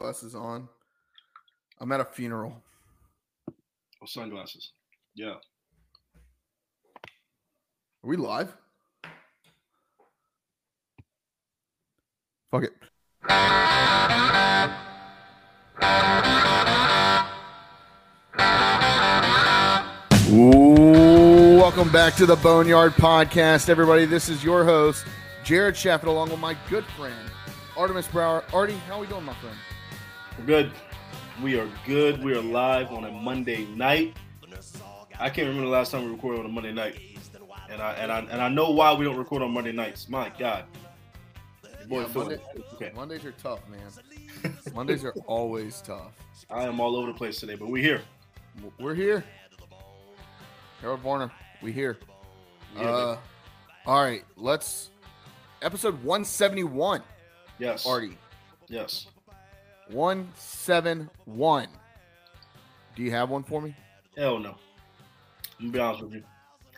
sunglasses on. I'm at a funeral. Oh, sunglasses. Yeah. Are we live? Fuck it. Ooh, welcome back to the Boneyard Podcast, everybody. This is your host, Jared Shafit, along with my good friend, Artemis Brower. Artie, how are we doing, my friend? We're good. We are good. We are live on a Monday night. I can't remember the last time we recorded on a Monday night. And I and I and I know why we don't record on Monday nights. My God. Boy, Yeah, Monday- okay. Mondays are tough, man. Mondays are always tough. I am all over the place today, but we're here. We're here. Harold Warner, we here. Yeah, Uh, all right, let's episode 171. yes. Artie, Yes. 171. Do you have one for me? Hell no. I'm gonna be honest with you.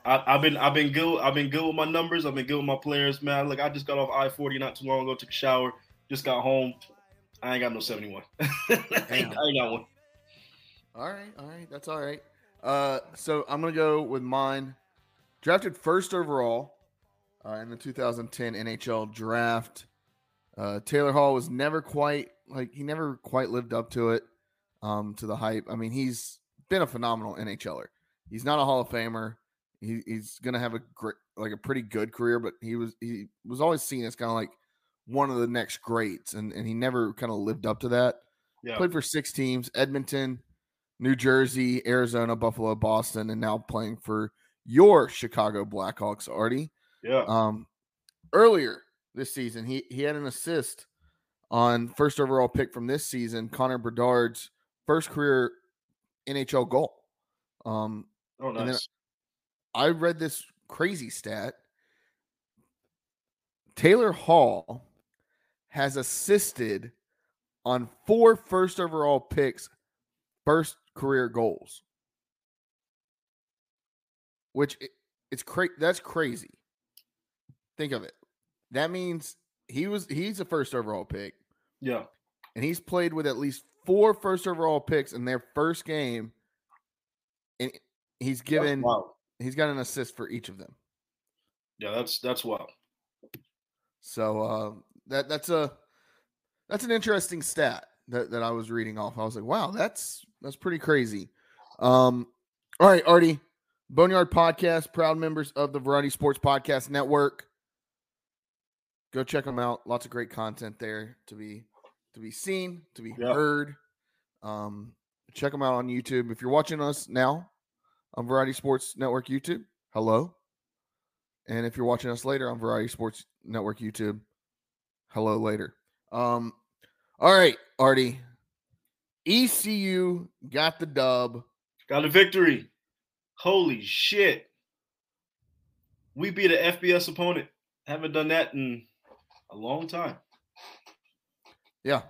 I, I've been I've been good. I've been good with my numbers. I've been good with my players, man. Look, I just got off I forty not too long ago. Took a shower. Just got home. I ain't got no seventy one. I, ain't, I ain't got one. All right, all right, that's all right. Uh, so I'm gonna go with mine. Drafted first overall uh, in the 2010 NHL draft. Uh, Taylor Hall was never quite like he never quite lived up to it, um, to the hype. I mean, he's been a phenomenal NHLer. He's not a Hall of Famer. He, he's gonna have a great, like a pretty good career, but he was he was always seen as kind of like one of the next greats, and and he never kind of lived up to that Yeah. played for six teams Edmonton, New Jersey, Arizona, Buffalo, Boston, and now playing for your Chicago Blackhawks, Artie. Yeah. Um, earlier this season, he, he had an assist on first overall pick from this season, Connor Bedard's first career NHL goal. Um, Oh, nice. I read this crazy stat. Taylor Hall has assisted on four first overall picks, first career goals. Which i- it's crazy. That's crazy. Think of it. That means he was he's a first overall pick, Yeah. and he's played with at least four first overall picks in their first game, and he's given Wow. he's got an assist for each of them. Yeah, that's that's wild. So uh, that that's a that's an interesting stat that, that I was reading off. I was like, wow, that's that's pretty crazy. Um, all right, Artie, Boneyard Podcast, proud members of the Variety Sports Podcast Network. Go check them out. Lots of great content there to be to be seen, to be Yeah. heard. Um, check them out on YouTube. If you're watching us now on Variety Sports Network YouTube, hello. And if you're watching us later on Variety Sports Network YouTube, hello later. Um, all right, Artie. ECU got the dub. Got a victory. Holy shit. We beat an FBS opponent. Haven't done that in a long time. Yeah,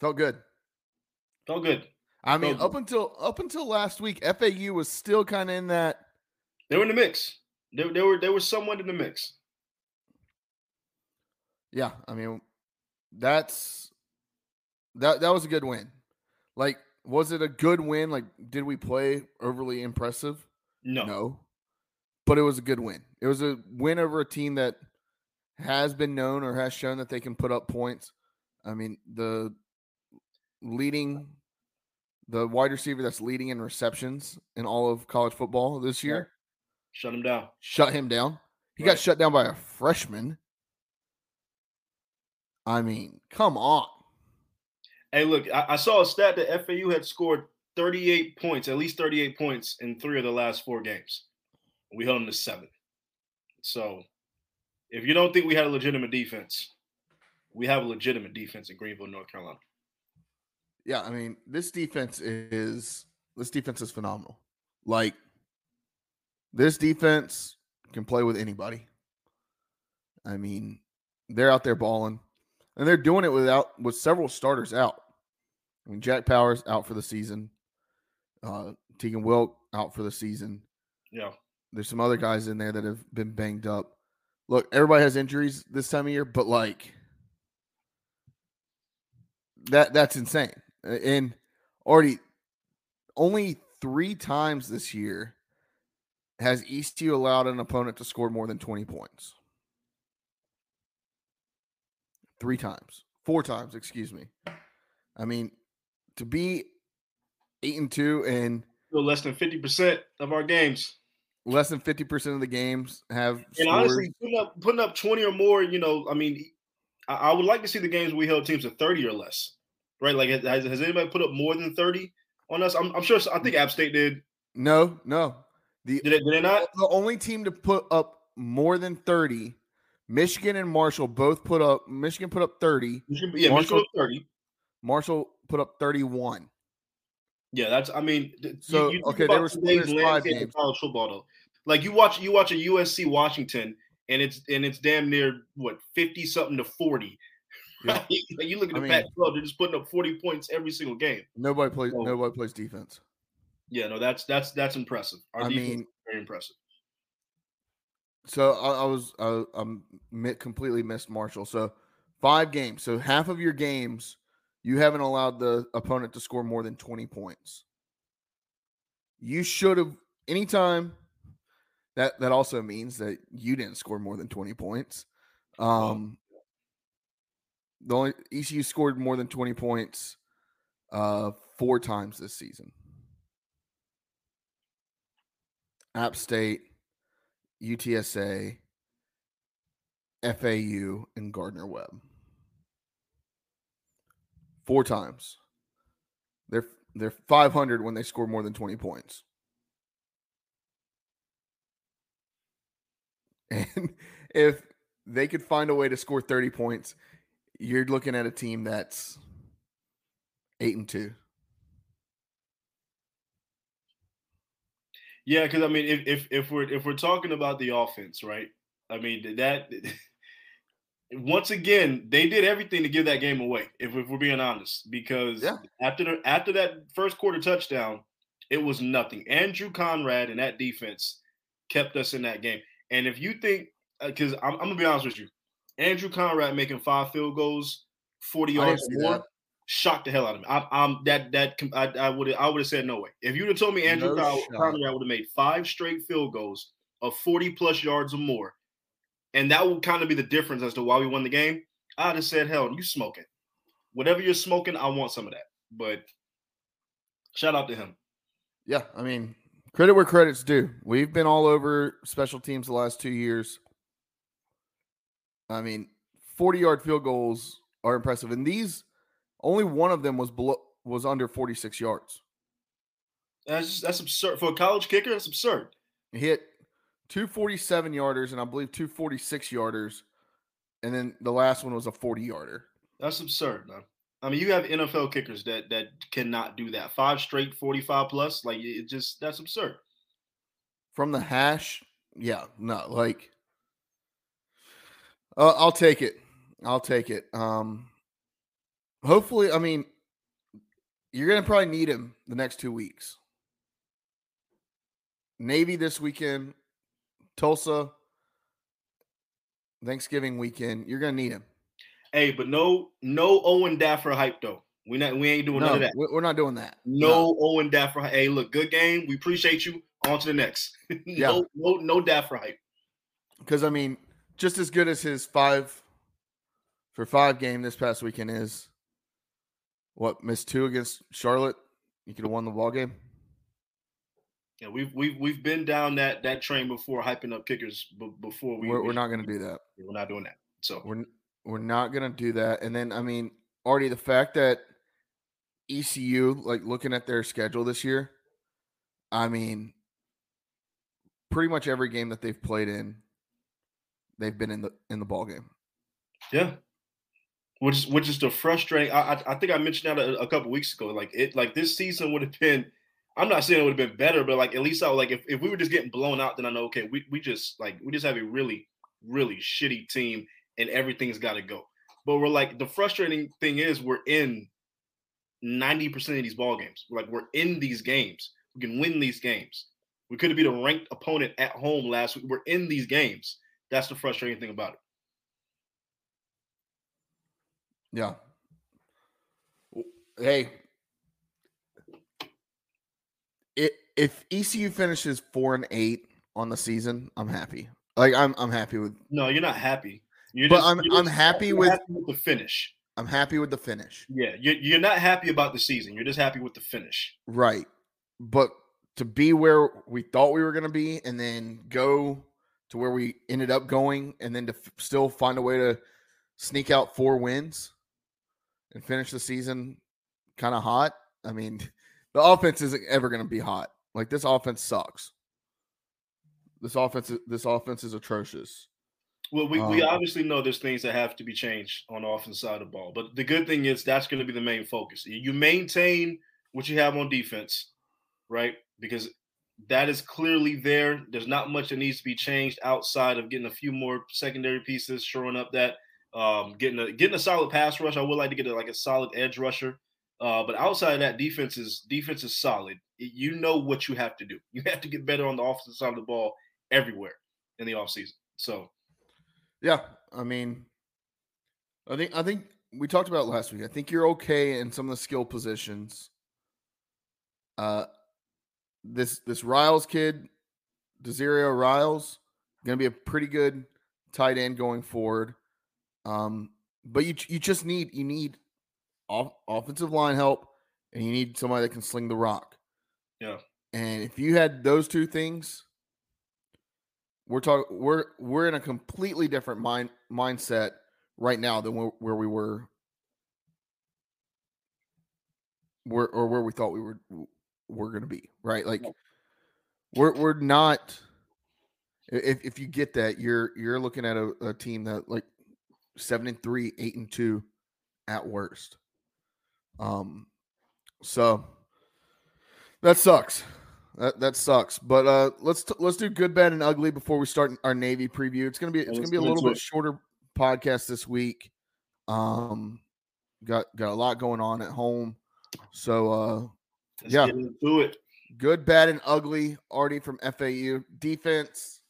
felt good. Felt good. I mean, Felt up until up until last week, FAU was still kind of in that. They were in the mix. They, they were they were somewhat in the mix. Yeah, I mean, that's that that was a good win. Like, was it a good win? Like, did we play overly impressive? No. No. But it was a good win. It was a win over a team that has been known or has shown that they can put up points. I mean, the leading the wide receiver that's leading in receptions in all of college football this year Shut him down. shut him down. He got shut down by a freshman. I mean, come on. Hey, look, I, I saw a stat that FAU had scored 38 points, at least 38 points in three of the last four games. We held them to seven. So if you don't think we had a legitimate defense, we have a legitimate defense in Greenville, North Carolina. Yeah, I mean, this defense is this defense is phenomenal. Like this defense can play with anybody. I mean, they're out there balling, and they're doing it without with several starters out. I mean, Jack Powers out for the season. Uh, Tegan Wilk out for the season. Yeah. There's some other guys in there that have been banged up. Look, everybody has injuries this time of year, but like that that's insane. And already only three times this year has ECU allowed an opponent to score more than 20 points. Three times. Four times, excuse me. I mean, to be eight and two and less than 50% of our games. Less than 50% of the games have and scores. honestly putting up putting up 20 or more, you know, I mean, I, I would like to see the games we held teams to 30 or less. Right? Like has, has anybody put up more than 30 on us? I'm, I'm sure I think App State did. No, no. The, did, it, did not? The only team to put up more than 30 Michigan and Marshall both put up. Michigan put up thirty. Michigan, yeah, Marshall, Michigan thirty. Marshall put up thirty-one. Yeah, that's. I mean, so you, you okay, they were five games. College football though, like you watch, you watch a USC Washington, and it's and it's damn near what fifty something to forty. Yeah. like you look at the Pac-12, they're just putting up forty points every single game. Nobody plays. So, nobody plays defense. Yeah, no, that's that's that's impressive. Our I mean, very impressive. So I, I was I, I'm completely missed Marshall. So five games. So half of your games you haven't allowed the opponent to score more than 20 points. You should have anytime that that also means that you didn't score more than 20 points. Um the only ECU scored more than 20 points uh four times this season. App State, UTSA, FAU, and Gardner Webb. Four times. They're they're 500 when they score more than 20 points. And if they could find a way to score 30 points, you're looking at a team that's 8 and 2. Yeah, because I mean, if, if if we're if we're talking about the offense, right? I mean that once again they did everything to give that game away. If, if we're being honest, because yeah. after the after that first quarter touchdown, it was nothing. Andrew Conrad and that defense kept us in that game. And if you think, because uh, I'm, I'm, gonna be honest with you, Andrew Conrad making five field goals, forty yards more. Shocked the hell out of me. I, am that that I, I would I would have said no way. If you'd have told me Andrew no Conrad would have made five straight field goals of 40 plus yards or more, and that would kind of be the difference as to why we won the game. I'd have said, hell, you smoking. Whatever you're smoking, I want some of that. But shout out to him. Yeah, I mean, credit where credit's due. We've been all over special teams the last two years. I mean, 40 yard field goals are impressive. And these only one of them was below was under 46 yards. That's just, that's absurd for a college kicker. That's absurd. He hit two 47 yarders and I believe two 46 yarders, and then the last one was a 40 yarder. That's absurd, man. I mean, you have NFL kickers that that cannot do that. Five straight 45 plus, like it just that's absurd. From the hash, yeah, no, like uh, I'll take it. I'll take it. Um, Hopefully, I mean, you're to probably need him the next two weeks. Navy this weekend, Tulsa, Thanksgiving weekend. You're to need him. Hey, but no, no Owen Daffer hype though. We not, we ain't doing no, none of that. We're not doing that. No, no. Owen Daffer. Hey, look, good game. We appreciate you. On to the next. no, yeah. no, no Daffer hype. Because I mean, just as good as his five for five game this past weekend is, what missed two against Charlotte? You could have won the ball game. Yeah, we've we've we've been down that that train before, hyping up kickers b- before we. We're, we're not going to do that. We're not doing that. So we're we're not going to do that. And then I mean, already the fact that ECU, like looking at their schedule this year, I mean, pretty much every game that they've played in, they've been in the in the ball game. Yeah, which which is the frustrating. I, I, I think I mentioned that a, a couple weeks ago. Like it, like this season would have been. I'm not saying it would have been better, but like at least I like if, if we were just getting blown out, then I know okay, we we just like we just have a really really shitty team and everything's got to go. But we're like the frustrating thing is we're in 90% of these ball games. We're like we're in these games. We can win these games. We could have beat a ranked opponent at home last week. We're in these games. That's the frustrating thing about it. Yeah. hey, it, if ECU finishes four and eight on the season, I'm happy. Like I'm, I'm happy with. No, you're not happy. You're but just, I'm, I'm happy with. happy with the finish. I'm happy with the finish. Yeah, you're, you're not happy about the season. You're just happy with the finish. Right. But to be where we thought we were going to be and then go to where we ended up going and then to f- still find a way to sneak out four wins and finish the season kind of hot. I mean, the offense isn't ever going to be hot. Like this offense sucks. This offense this offense is atrocious. Well, we, we Um, obviously know there's things that have to be changed on the offense side of the ball, but the good thing is that's going to be the main focus. You maintain what you have on defense, right? Because that is clearly there. There's not much that needs to be changed outside of getting a few more secondary pieces, shoring up that, um, getting a getting a solid pass rush. I would like to get a, like a solid edge rusher, uh, but outside of that, defense is defense is solid. You know what you have to do. You have to get better on the offensive side of the ball everywhere in the offseason. So. Yeah, I mean, I think I think we talked about it last week. I think you're okay in some of the skill positions. Uh, this this Riles kid, Desirio Riles, going to be a pretty good tight end going forward. Um, but you you just need you need off, offensive line help, and you need somebody that can sling the rock. Yeah. And if you had those two things, we're talking we're we're in a completely different mind mindset right now than where, where we were where or where we thought we were were going to be right? Like we're we're not if if you get that you're you're looking at a, a team that like 7 and 3 8 and 2 at worst. Um so that sucks that that sucks. But uh, let's t- let's do good, bad, and ugly before we start our Navy preview. It's gonna be it's gonna be a little bit shorter podcast this week. Um, got got a lot going on at home, so uh, Let's Yeah. into it. good, bad, and ugly. Already from FAU defense.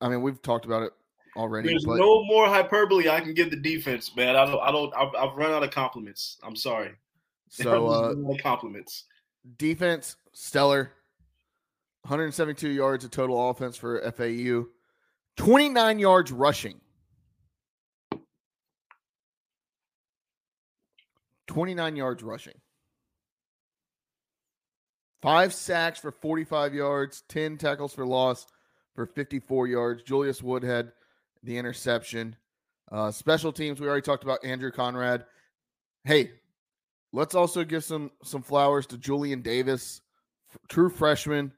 I mean, we've talked about it already, There's but no more hyperbole I can give the defense, man. I don't. I don't. I've, I've run out of compliments. I'm sorry. so uh, run out of compliments. defense stellar. 172 yards of total offense for FAU 29 yards rushing. 29 yards rushing. Five sacks for 45 yards 10 tackles for loss for 54 yards. Julius Wood had the interception. Uh, special teams we already talked about andrew conrad. Hey let's also give some some flowers to Julian Davis, f- true freshman,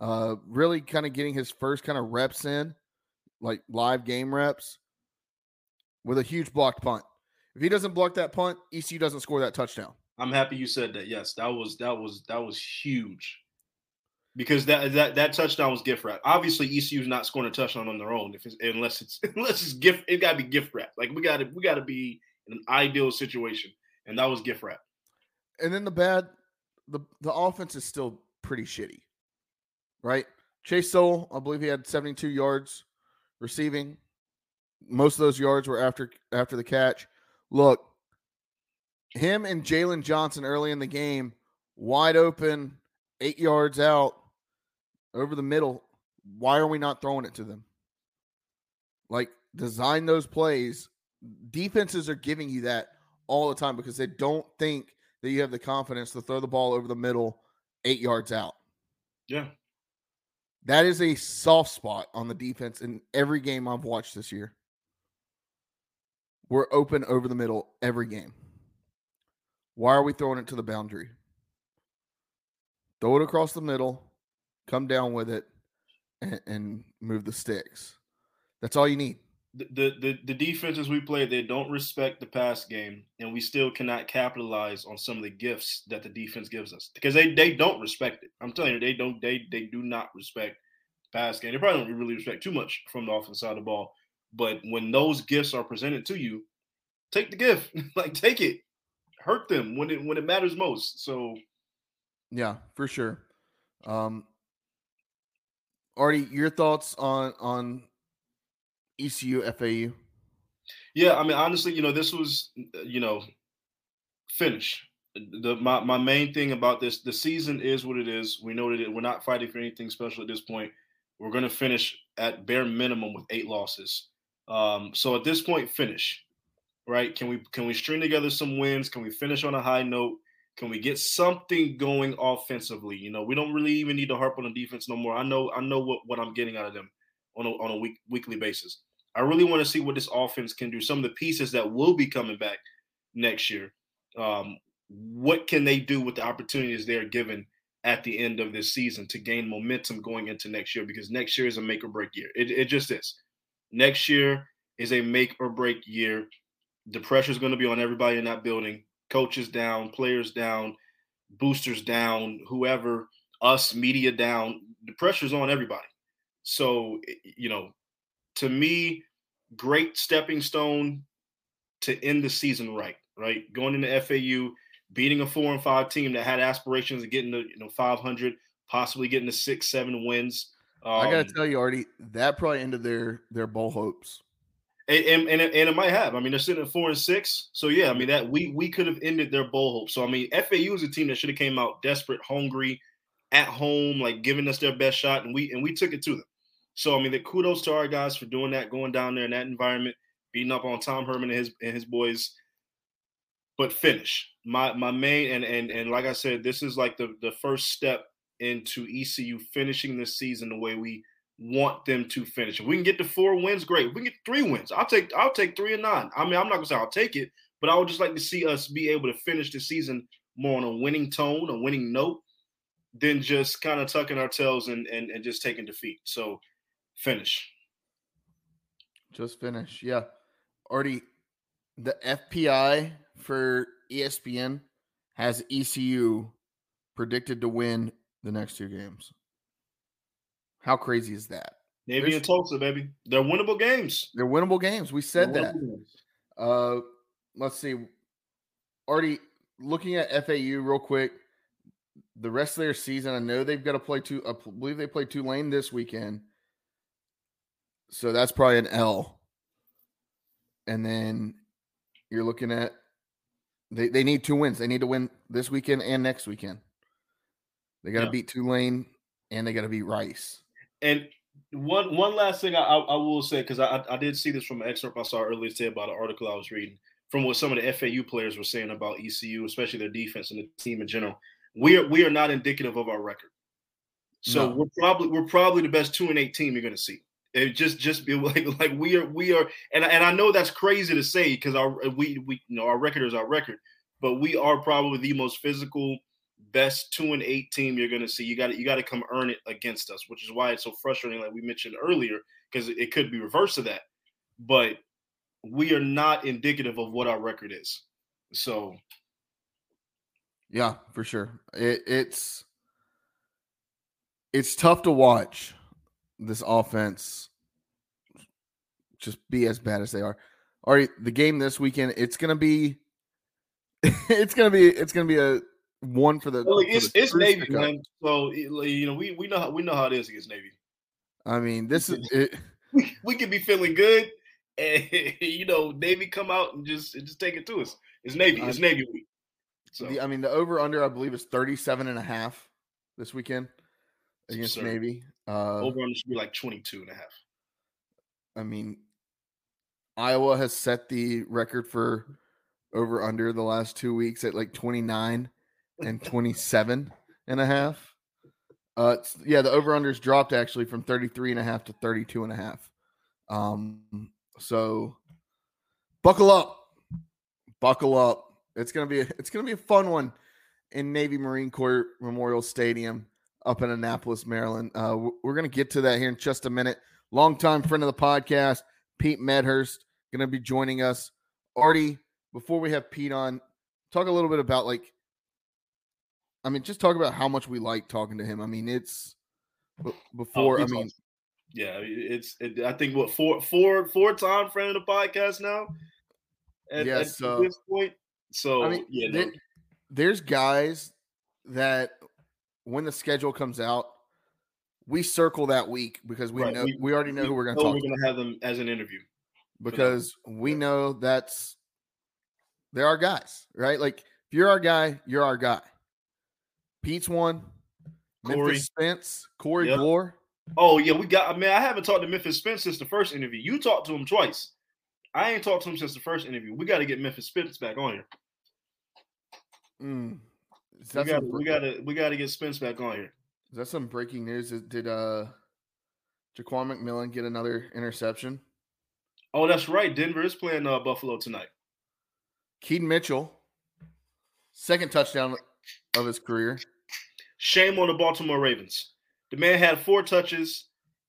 uh, really kind of getting his first kind of reps in, like live game reps, with a huge blocked punt. If he doesn't block that punt, ECU doesn't score that touchdown. I'm happy you said that. Yes, that was that was that was huge. Because that that that touchdown was gift wrap. Obviously, ECU's not scoring a touchdown on their own if it's unless it's unless it's gift. It got to be gift wrap. Like we got to we got to be in an ideal situation, and that was gift wrap. And then the bad, the the offense is still pretty shitty, right? Chase Sowell, I believe he had 72 yards receiving. Most of those yards were after after the catch. Look, him and Jalen Johnson early in the game, wide open, eight yards out over the middle. Why are we not throwing it to them? Like design those plays. Defenses are giving you that all the time because they don't think that you have the confidence to throw the ball over the middle eight yards out. Yeah, That is a soft spot on the defense in every game I've watched this year. We're open over the middle every game. Why are we throwing it to the boundary? Throw it across the middle, come down with it, and, and move the sticks. That's all you need. The, the the defenses we play they don't respect the pass game, and we still cannot capitalize on some of the gifts that the defense gives us because they they don't respect it. I'm telling you, they don't they they do not respect pass game. They probably don't really respect too much from the offense side of the ball. But when those gifts are presented to you, take the gift, like take it, hurt them when it when it matters most. So Yeah, for sure. Um, Artie, your thoughts on on ECU FAU? Yeah, I mean, honestly, you know, this was, uh, you know, finish. the my, my main thing about this the season is what it is. We know that we're not fighting for anything special at this point. We're going to finish at bare minimum with eight losses. Um, so at this point, finish. Right? Can we can we string together some wins? Can we finish on a high note? Can we get something going offensively? You know, we don't really even need to harp on the defense no more. I know I know what, what I'm getting out of them on a, on a week weekly basis. I really want to see what this offense can do. Some of the pieces that will be coming back next year. Um, what can they do with the opportunities they're given at the end of this season to gain momentum going into next year? Because next year is a make or break year. It, it just is. Next year is a make or break year. The pressure is going to be on everybody in that building. Coaches down, players down, boosters down, whoever, us, media down. The pressure is on everybody. So, you know, to me, great stepping stone to end the season right, right? Going into FAU, beating a four and five team that had aspirations of getting to you know 500, possibly getting to six, seven wins. Um, I gotta tell you, Artie, that probably ended their their bowl hopes. And, and, and, it, and it might have. I mean, they're sitting at four and six. So yeah, I mean that we we could have ended their bowl hopes. So I mean, FAU is a team that should have came out desperate, hungry, at home, like giving us their best shot, and we and we took it to them. So I mean, the kudos to our guys for doing that, going down there in that environment, beating up on Tom Herman and his and his boys. But finish my my main and and and like I said, this is like the the first step into ECU finishing this season the way we want them to finish. If we can get to four wins, great. If we get three wins, I'll take I'll take three and nine. I mean, I'm not gonna say I'll take it, but I would just like to see us be able to finish the season more on a winning tone, a winning note, than just kind of tucking our tails and and, and just taking defeat. So finish. Just finish. Yeah. Already the FPI for ESPN has ECU predicted to win the next two games. How crazy is that? Navy There's, and Tulsa, baby. They're winnable games. They're winnable games. We said that. Uh, let's see. Already looking at FAU real quick. The rest of their season, I know they've got to play two. I believe they play Tulane this weekend. So that's probably an L. And then you're looking at they, they need two wins. They need to win this weekend and next weekend. They got to yeah. beat Tulane and they got to beat Rice. And one one last thing I, I will say because I I did see this from an excerpt I saw earlier today about an article I was reading from what some of the FAU players were saying about ECU, especially their defense and the team in general. We are we are not indicative of our record. So no. we're probably we're probably the best two and eight team you're going to see. It just just be like like we are we are and and I know that's crazy to say because our uh, we we you know our record is our record, but we are probably the most physical, best two and eight team you're gonna see. You got you got to come earn it against us, which is why it's so frustrating, like we mentioned earlier, because it could be reverse of that. But we are not indicative of what our record is. So yeah, for sure. It, it's it's tough to watch this offense just be as bad as they are. All right, the game this weekend, it's gonna be it's gonna be it's gonna be a one for the. Well, it's the it's Navy, man. So you know we we know how, we know how it is against Navy. I mean, this is it, we, we can be feeling good, and you know Navy come out and just just take it to us. It's Navy. It's Navy week. So the, I mean, the over under I believe is 37 and a half this weekend against. Navy. Uh, Over under should be like 22 and a half. I mean, Iowa has set the record for over under the last two weeks at like 29 and 27 and a half. Uh, yeah, the over unders dropped actually from 33 and a half to 32 and a half. Um, so buckle up, buckle up. It's gonna be a, it's gonna be a fun one in Navy Marine Corps Memorial Stadium up in Annapolis, Maryland. Uh, we're going to get to that here in just a minute. Longtime friend of the podcast, Pete Medhurst, going to be joining us. Artie, before we have Pete on, talk a little bit about like, I mean, just talk about how much we like talking to him. I mean, it's before. Oh, I mean, awesome. yeah, it's. It, I think what four, four, four time friend of the podcast now. At, yes, at this point. So I mean, yeah, no. there's guys that when the schedule comes out, we circle that week because we right. know we, we, already know we who we're going to talk. We're going to have them as an interview because we know that's they're our guys, right? Like If you're our guy, you're our guy. Pete's one. Corey. Memphis Spence, Corey Yep. Glore. Oh yeah, we got. I mean, I haven't talked to Memphis Spence since the first interview. You talked to him twice. I ain't talked to him since the first interview. We got to get Memphis Spence back on here. Mm. Is, We got. We got to. We got to get Spence back on here. is that some breaking news? Did uh, Jaquan McMillian get another interception? Oh, that's right. Denver is playing uh, Buffalo tonight. Keaton Mitchell, second touchdown of his career. Shame on the Baltimore Ravens. The man had four touches,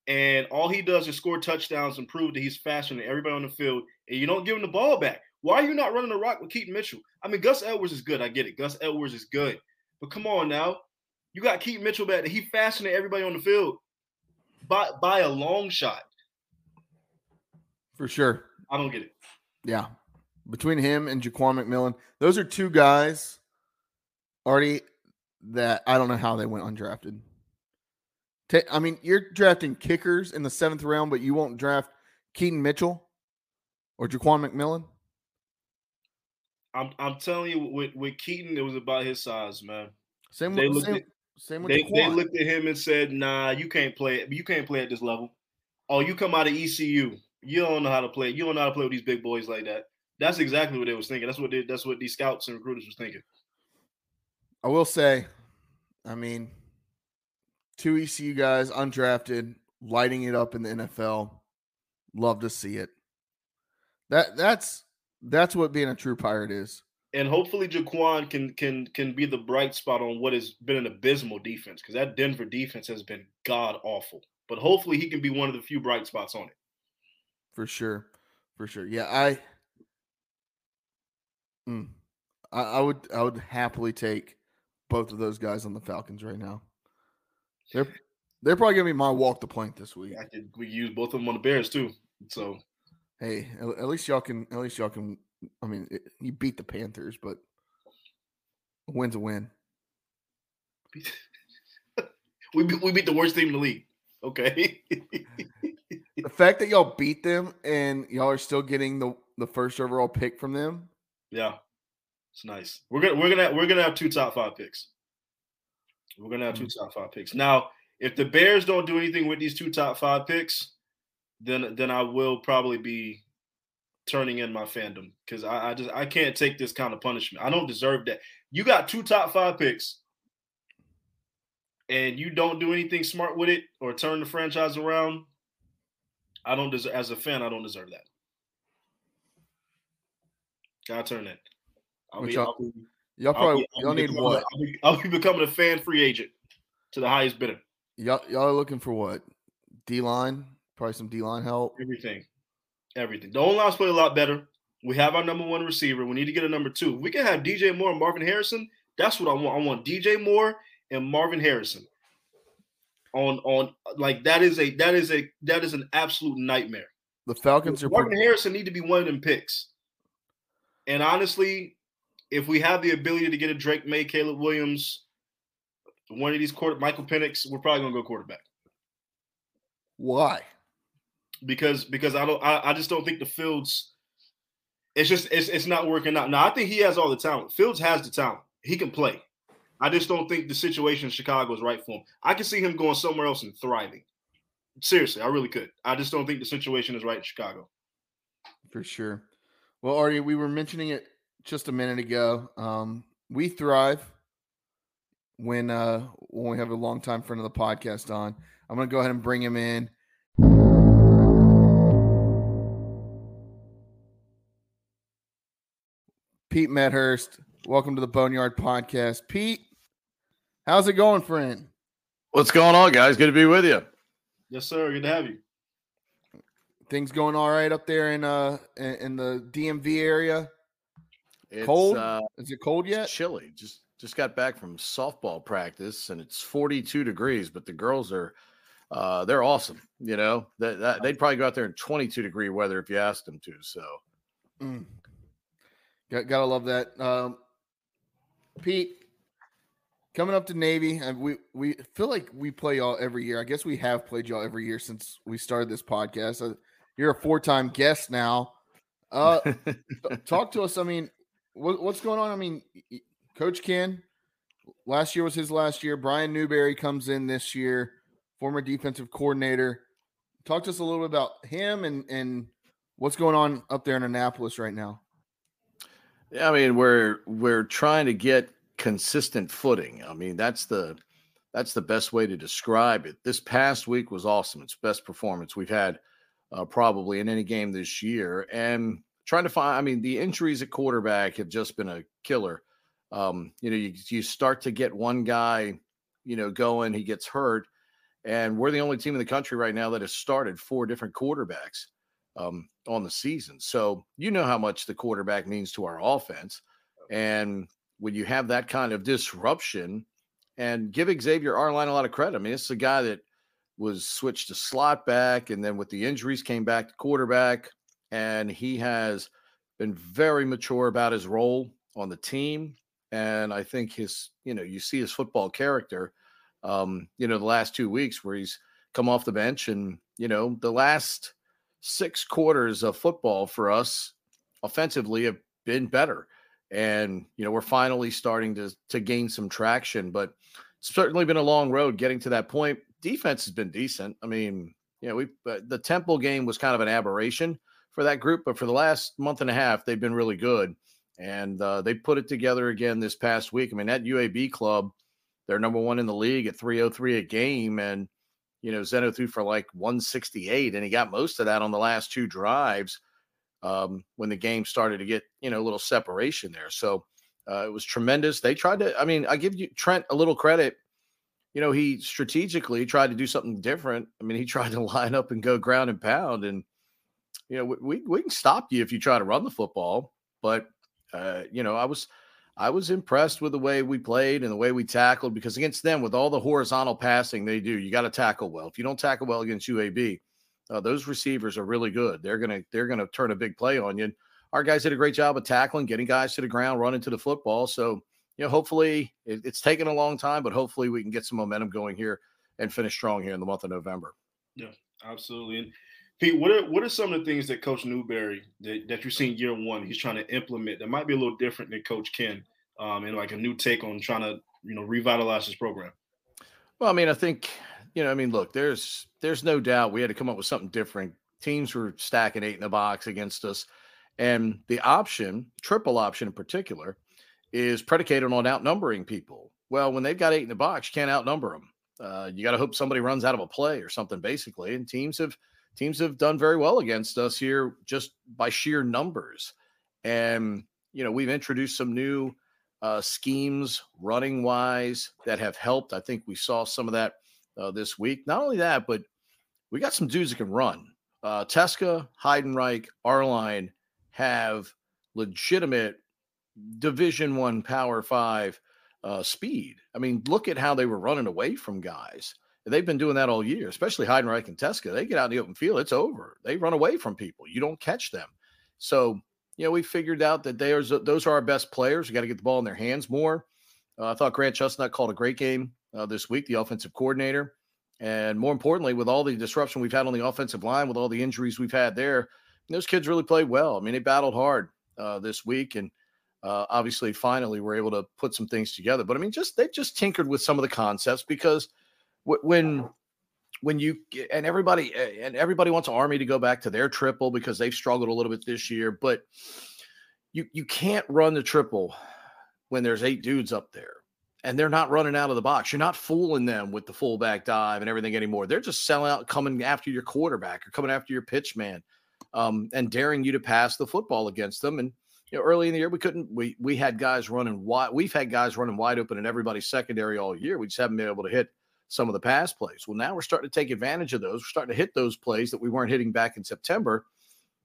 and all he does is score touchdowns and prove that he's faster than everybody on the field. And you don't give him the ball back. Why are you not running the rock with Keaton Mitchell? I mean, Gus Edwards is good. I get it. Gus Edwards is good. But come on now. You got Keaton Mitchell back. He faster than everybody on the field by, by a long shot. For sure. I don't get it. Yeah. Between him and Jaquan McMillian, those are two guys already that I don't know how they went undrafted. I mean, you're drafting kickers in the seventh round, but you won't draft Keaton Mitchell or Jaquan McMillian. I'm, I'm telling you, with, with Keaton, it was about his size, man. Same They with looked same, at- same with They, they looked at him and said, "Nah, you can't play. You can't play at this level. Oh, you come out of ECU. You don't know how to play. You don't know how to play with these big boys like that." That's exactly what they was thinking. That's what they, that's what these scouts and recruiters was thinking. I will say, I mean, two ECU guys undrafted, lighting it up in the NFL. Love to see it. That that's that's what being a true pirate is. And hopefully, Jaquan can can can be the bright spot on what has been an abysmal defense because that Denver defense has been god awful. But hopefully, he can be one of the few bright spots on it. For sure. For sure. Yeah, I Mm. I, I would I would happily take both of those guys on the Falcons right now. They're they're probably gonna be my walk the plank this week. I could we use both of them on the Bears too. So Hey, at, least y'all can at least y'all can I mean it, you beat the Panthers, but a win's a win. we beat, we beat the worst team in the league. Okay. The fact that y'all beat them and y'all are still getting the the first overall pick from them, Yeah, it's nice. We're gonna we're gonna we're gonna have two top five picks. We're gonna have two mm. top five picks. Now, if the Bears don't do anything with these two top five picks, then then I will probably be turning in my fandom because I, I just I can't take this kind of punishment. I don't deserve that. You got two top five picks, and you don't do anything smart with it or turn the franchise around. I don't deserve as a fan. I don't deserve that. Gotta turn that. I'll Which be, y'all- I'll be, y'all I'll probably be- I'll y'all be need becoming what? I'll be, I'll be becoming a fan free agent to the highest bidder. Y'all y'all are looking for what? D line, probably some D line help. Everything, everything. The O line's play a lot better. We have our number one receiver. We need to get a number two. We can have DJ Moore and Marvin Harrison. That's what I want. I want DJ Moore and Marvin Harrison. On on like that is a that is a that is an absolute nightmare. The Falcons are Marvin Harrison need to be one of them picks. And honestly, if we have the ability to get a Drake Maye, Caleb Williams, one of these quarter Michael Penix, we're probably gonna go quarterback why? Because because I don't I, I just don't think the Fields. It's just it's it's not working out. Now I think he has all the talent. Fields has the talent. He can play. I just don't think the situation in Chicago is right for him. I can see him going somewhere else and thriving. Seriously, I really could. I just don't think the situation is right in Chicago. For sure. Well, Artie, we were mentioning it just a minute ago. Um, we thrive when uh when we have a longtime friend of the podcast on. I'm gonna go ahead and bring him in. Pete Medhurst, welcome to the Boneyard Podcast. Pete, how's it going, friend? What's going on, guys? Good to be with you. Yes, sir. Good to have you. Things going all right up there in uh in, in the DMV area? It's, Cold? Uh, Is it cold it's yet? chilly. Just just got back from softball practice, and it's 42 degrees. But the girls are, uh, they're awesome. You know, that, that they'd probably go out there in 22 degree weather if you asked them to. So Mm. Got, gotta love that. Um, Pete, coming up to Navy, and we we feel like we play y'all every year. I guess we have played y'all every year since we started this podcast. Uh, you're a four time guest now. Uh, talk to us. I mean, what, what's going on? I mean, Coach Ken, last year was his last year. Brian Newberry comes in this year, former defensive coordinator. Talk to us a little bit about him and and what's going on up there in Annapolis right now. Yeah, I mean we're we're trying to get consistent footing. I mean that's the that's the best way to describe it. This past week was awesome. It's best performance we've had uh, probably in any game this year, and trying to find. I mean the injuries at quarterback have just been a killer. Um, you know, you, you start to get one guy, you know, going, he gets hurt, and we're the only team in the country right now that has started four different quarterbacks um, on the season. So you know how much the quarterback means to our offense. And when you have that kind of disruption, and give Xavier Arline a lot of credit. I mean, it's a guy that was switched to slot back, and then with the injuries came back to quarterback, and he has been very mature about his role on the team. And I think his, you know, you see his football character um, you know, the last two weeks where he's come off the bench and, you know, the last six quarters of football for us offensively have been better. And, you know, we're finally starting to to gain some traction, but it's certainly been a long road getting to that point. Defense has been decent. I mean, you know, we uh, the Temple game was kind of an aberration for that group, but for the last month and a half, they've been really good. And uh, they put it together again this past week. I mean, that UAB club, they're number one in the league at 303 a game. And, you know, Zeno threw for like 168, and he got most of that on the last two drives um, when the game started to get, you know, a little separation there. So uh, it was tremendous. They tried to, I mean, I give you Trent a little credit. You know, he strategically tried to do something different. I mean, he tried to line up and go ground and pound. And, you know, we, we can stop you if you try to run the football. But, uh, you know, I was, I was impressed with the way we played and the way we tackled because against them, with all the horizontal passing they do, you got to tackle well. If you don't tackle well against UAB, uh, those receivers are really good. They're gonna they're gonna turn a big play on you. And our guys did a great job of tackling, getting guys to the ground, running to the football. So you know, hopefully it, it's taken a long time, but hopefully we can get some momentum going here and finish strong here in the month of November. Yeah, absolutely. And Pete, what are what are some of the things that Coach Newberry that, that you're seeing year one he's trying to implement that might be a little different than Coach Ken, um, and like a new take on trying to you know revitalize this program? Well, I mean, I think you know, I mean, look, there's there's no doubt we had to come up with something different. Teams were stacking eight in the box against us, and the option, triple option in particular, is predicated on outnumbering people. Well, when they've got eight in the box, you can't outnumber them. Uh, you got to hope somebody runs out of a play or something, basically. And teams have teams have done very well against us here just by sheer numbers. And, you know, we've introduced some new uh, schemes running wise that have helped. I think we saw some of that uh, this week. Not only that, but we got some dudes that can run. Uh, Tecza, Heidenreich, Arline have legitimate Division One Power Five uh, speed. I mean, look at how they were running away from guys. They've been doing that all year, especially Heidenreich and Tecza. They get out in the open field, it's over. They run away from people. You don't catch them. So, you know, we figured out that they are, those are our best players. We got to get the ball in their hands more. Uh, I thought Grant Chesnut called a great game uh, this week, the offensive coordinator. And more importantly, with all the disruption we've had on the offensive line, with all the injuries we've had there, those kids really played well. I mean, they battled hard uh, this week, and uh, obviously, finally, we're able to put some things together. But I mean, just they just tinkered with some of the concepts because – when when you and everybody and everybody wants Army to go back to their triple because they've struggled a little bit this year, but you you can't run the triple when there's eight dudes up there and they're not running out of the box. You're not fooling them with the fullback dive and everything anymore. They're just selling out, coming after your quarterback or coming after your pitch man, um, and daring you to pass the football against them. And you know, early in the year, we couldn't. We we had guys running wide. We've had guys running wide open in everybody's secondary all year. We just haven't been able to hit some of the pass plays. Well, now we're starting to take advantage of those. We're starting to hit those plays that we weren't hitting back in September.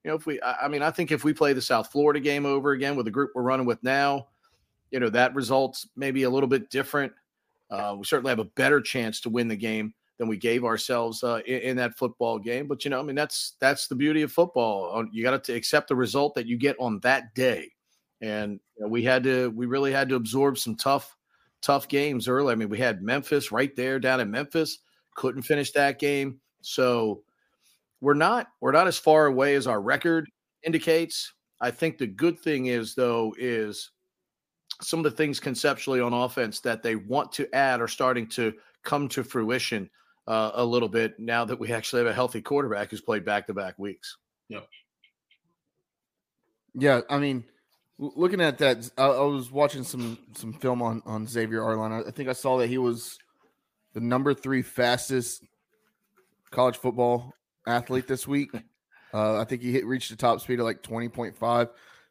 You know, if we, I mean, I think if we play the South Florida game over again with the group we're running with now, you know, that results maybe a little bit different. Uh, we certainly have a better chance to win the game than we gave ourselves uh, in, in, that football game. But you know, I mean, that's that's the beauty of football. You got to accept the result that you get on that day. And you know, we had to, we really had to absorb some tough tough games early. I mean, we had Memphis right there down in Memphis, couldn't finish that game. So we're not we're not as far away as our record indicates. I think the good thing is though is some of the things conceptually on offense that they want to add are starting to come to fruition uh, a little bit now that we actually have a healthy quarterback who's played back to back weeks. Yeah. Yeah, I mean, looking at that, I, I, was watching some some film on on Xavier Arline. I think I saw that he was the number three fastest college football athlete this week. Uh, I think he hit reached the top speed of like twenty point five.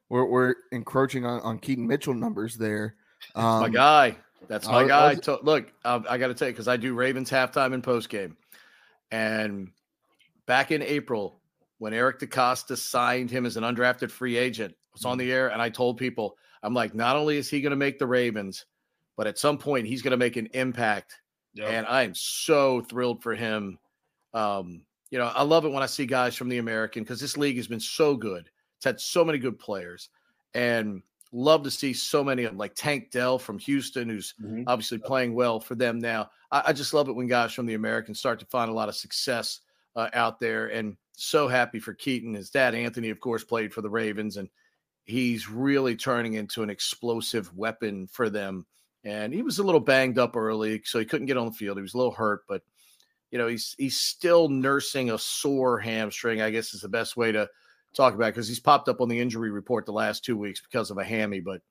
We're, we're encroaching on, on Keaton Mitchell numbers there. Um, my guy. That's my I, guy. I was, Look, um, I got to tell you because I do Ravens halftime and post game, and back in April when Eric DeCosta signed him as an undrafted free agent, I was on the air and I told people, I'm like, not only is he going to make the Ravens, but at some point he's going to make an impact. Yep. And I am so thrilled for him. Um, you know, I love it when I see guys from the American because this league has been so good. It's had so many good players. And love to see so many of them, like Tank Dell from Houston, who's mm-hmm. obviously playing well for them now. I, I, just love it when guys from the American start to find a lot of success uh, out there. And so happy for Keaton. His dad, Anthony, of course, played for the Ravens, and he's really turning into an explosive weapon for them. And he was a little banged up early, so he couldn't get on the field. He was a little hurt, but you know he's he's still nursing a sore hamstring. I guess is the best way to talk about because he's popped up on the injury report the last two weeks because of a hammy. But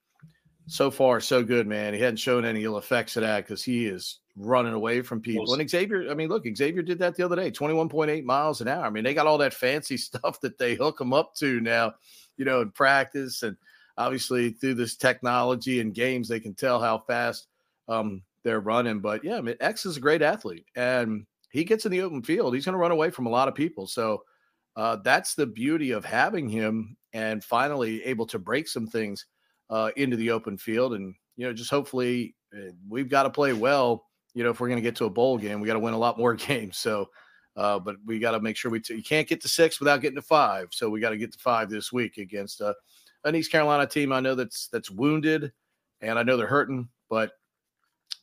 so far, so good, man. He hadn't shown any ill effects of that because he is running away from people. And Xavier, I mean, look, Xavier did that the other day, 21.8 miles an hour. I mean, they got all that fancy stuff that they hook him up to now, you know, in practice. And obviously through this technology and games, they can tell how fast um, they're running. But yeah, I mean, X is a great athlete and he gets in the open field. He's going to run away from a lot of people. So, uh, that's the beauty of having him and finally able to break some things uh, into the open field. And, you know, just hopefully uh, we've got to play well. You know, if we're going to get to a bowl game, we got to win a lot more games. So, uh, but we got to make sure we t- you can't get to six without getting to five. So we got to get to five this week against uh, an East Carolina team. I know that's that's wounded, and I know they're hurting, but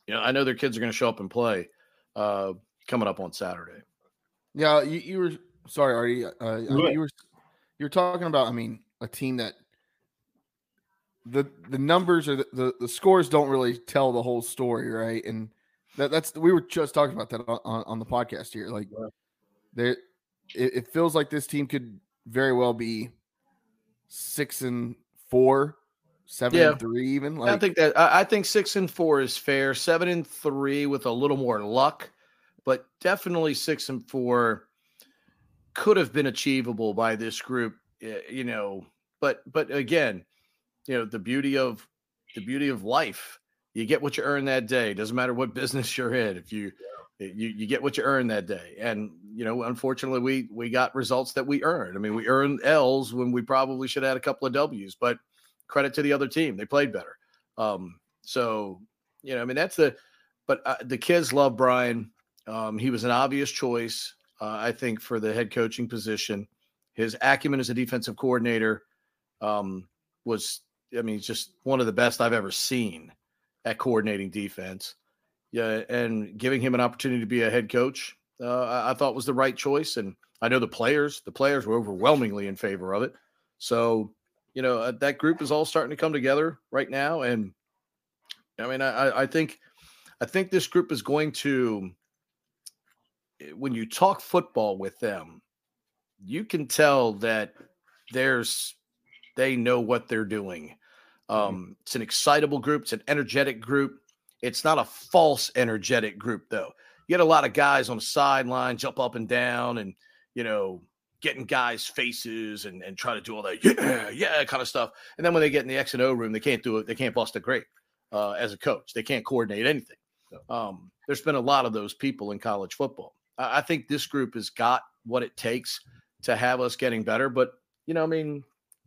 you know I know their kids are going to show up and play uh, coming up on Saturday. Yeah, you, you were sorry, Artie. Uh, you were you're talking about. I mean, a team that the the numbers or the, the, the scores don't really tell the whole story, right? And that that's we were just talking about that on, on the podcast here. Like, there, it, it feels like this team could very well be six and four, seven yeah. and three, even. Like, I think that I think six and four is fair. Seven and three with a little more luck, but definitely six and four could have been achievable by this group, you know. But but again, you know the beauty of the beauty of life. You get what you earn that day. Doesn't matter what business you're in. If you you you get what you earn that day, and you know, unfortunately, we we got results that we earned. I mean, we earned L's when we probably should have had a couple of W's. But credit to the other team; they played better. Um, so you know, I mean, that's the. But uh, the kids love Brian. Um, he was an obvious choice uh, I think, for the head coaching position. His acumen as a defensive coordinator um, was, I mean, just one of the best I've ever seen at coordinating defense. Yeah, and giving him an opportunity to be a head coach, uh, I thought was the right choice. And I know the players, the players were overwhelmingly in favor of it. So, you know, uh, that group is all starting to come together right now. And I mean, I, I think, I think this group is going to when you talk football with them, you can tell that there's they know what they're doing. Mm-hmm. Um, it's an excitable group. It's an energetic group. It's not a false energetic group, though. You get a lot of guys on the sideline jump up and down and, you know, getting guys' faces and, and try to do all that, yeah, yeah, kind of stuff. And then when they get in the X and O room, they can't do it. They can't bust a grape uh, as a coach. They can't coordinate anything. Um, there's been a lot of those people in college football. I think this group has got what it takes to have us getting better. But, you know, I mean,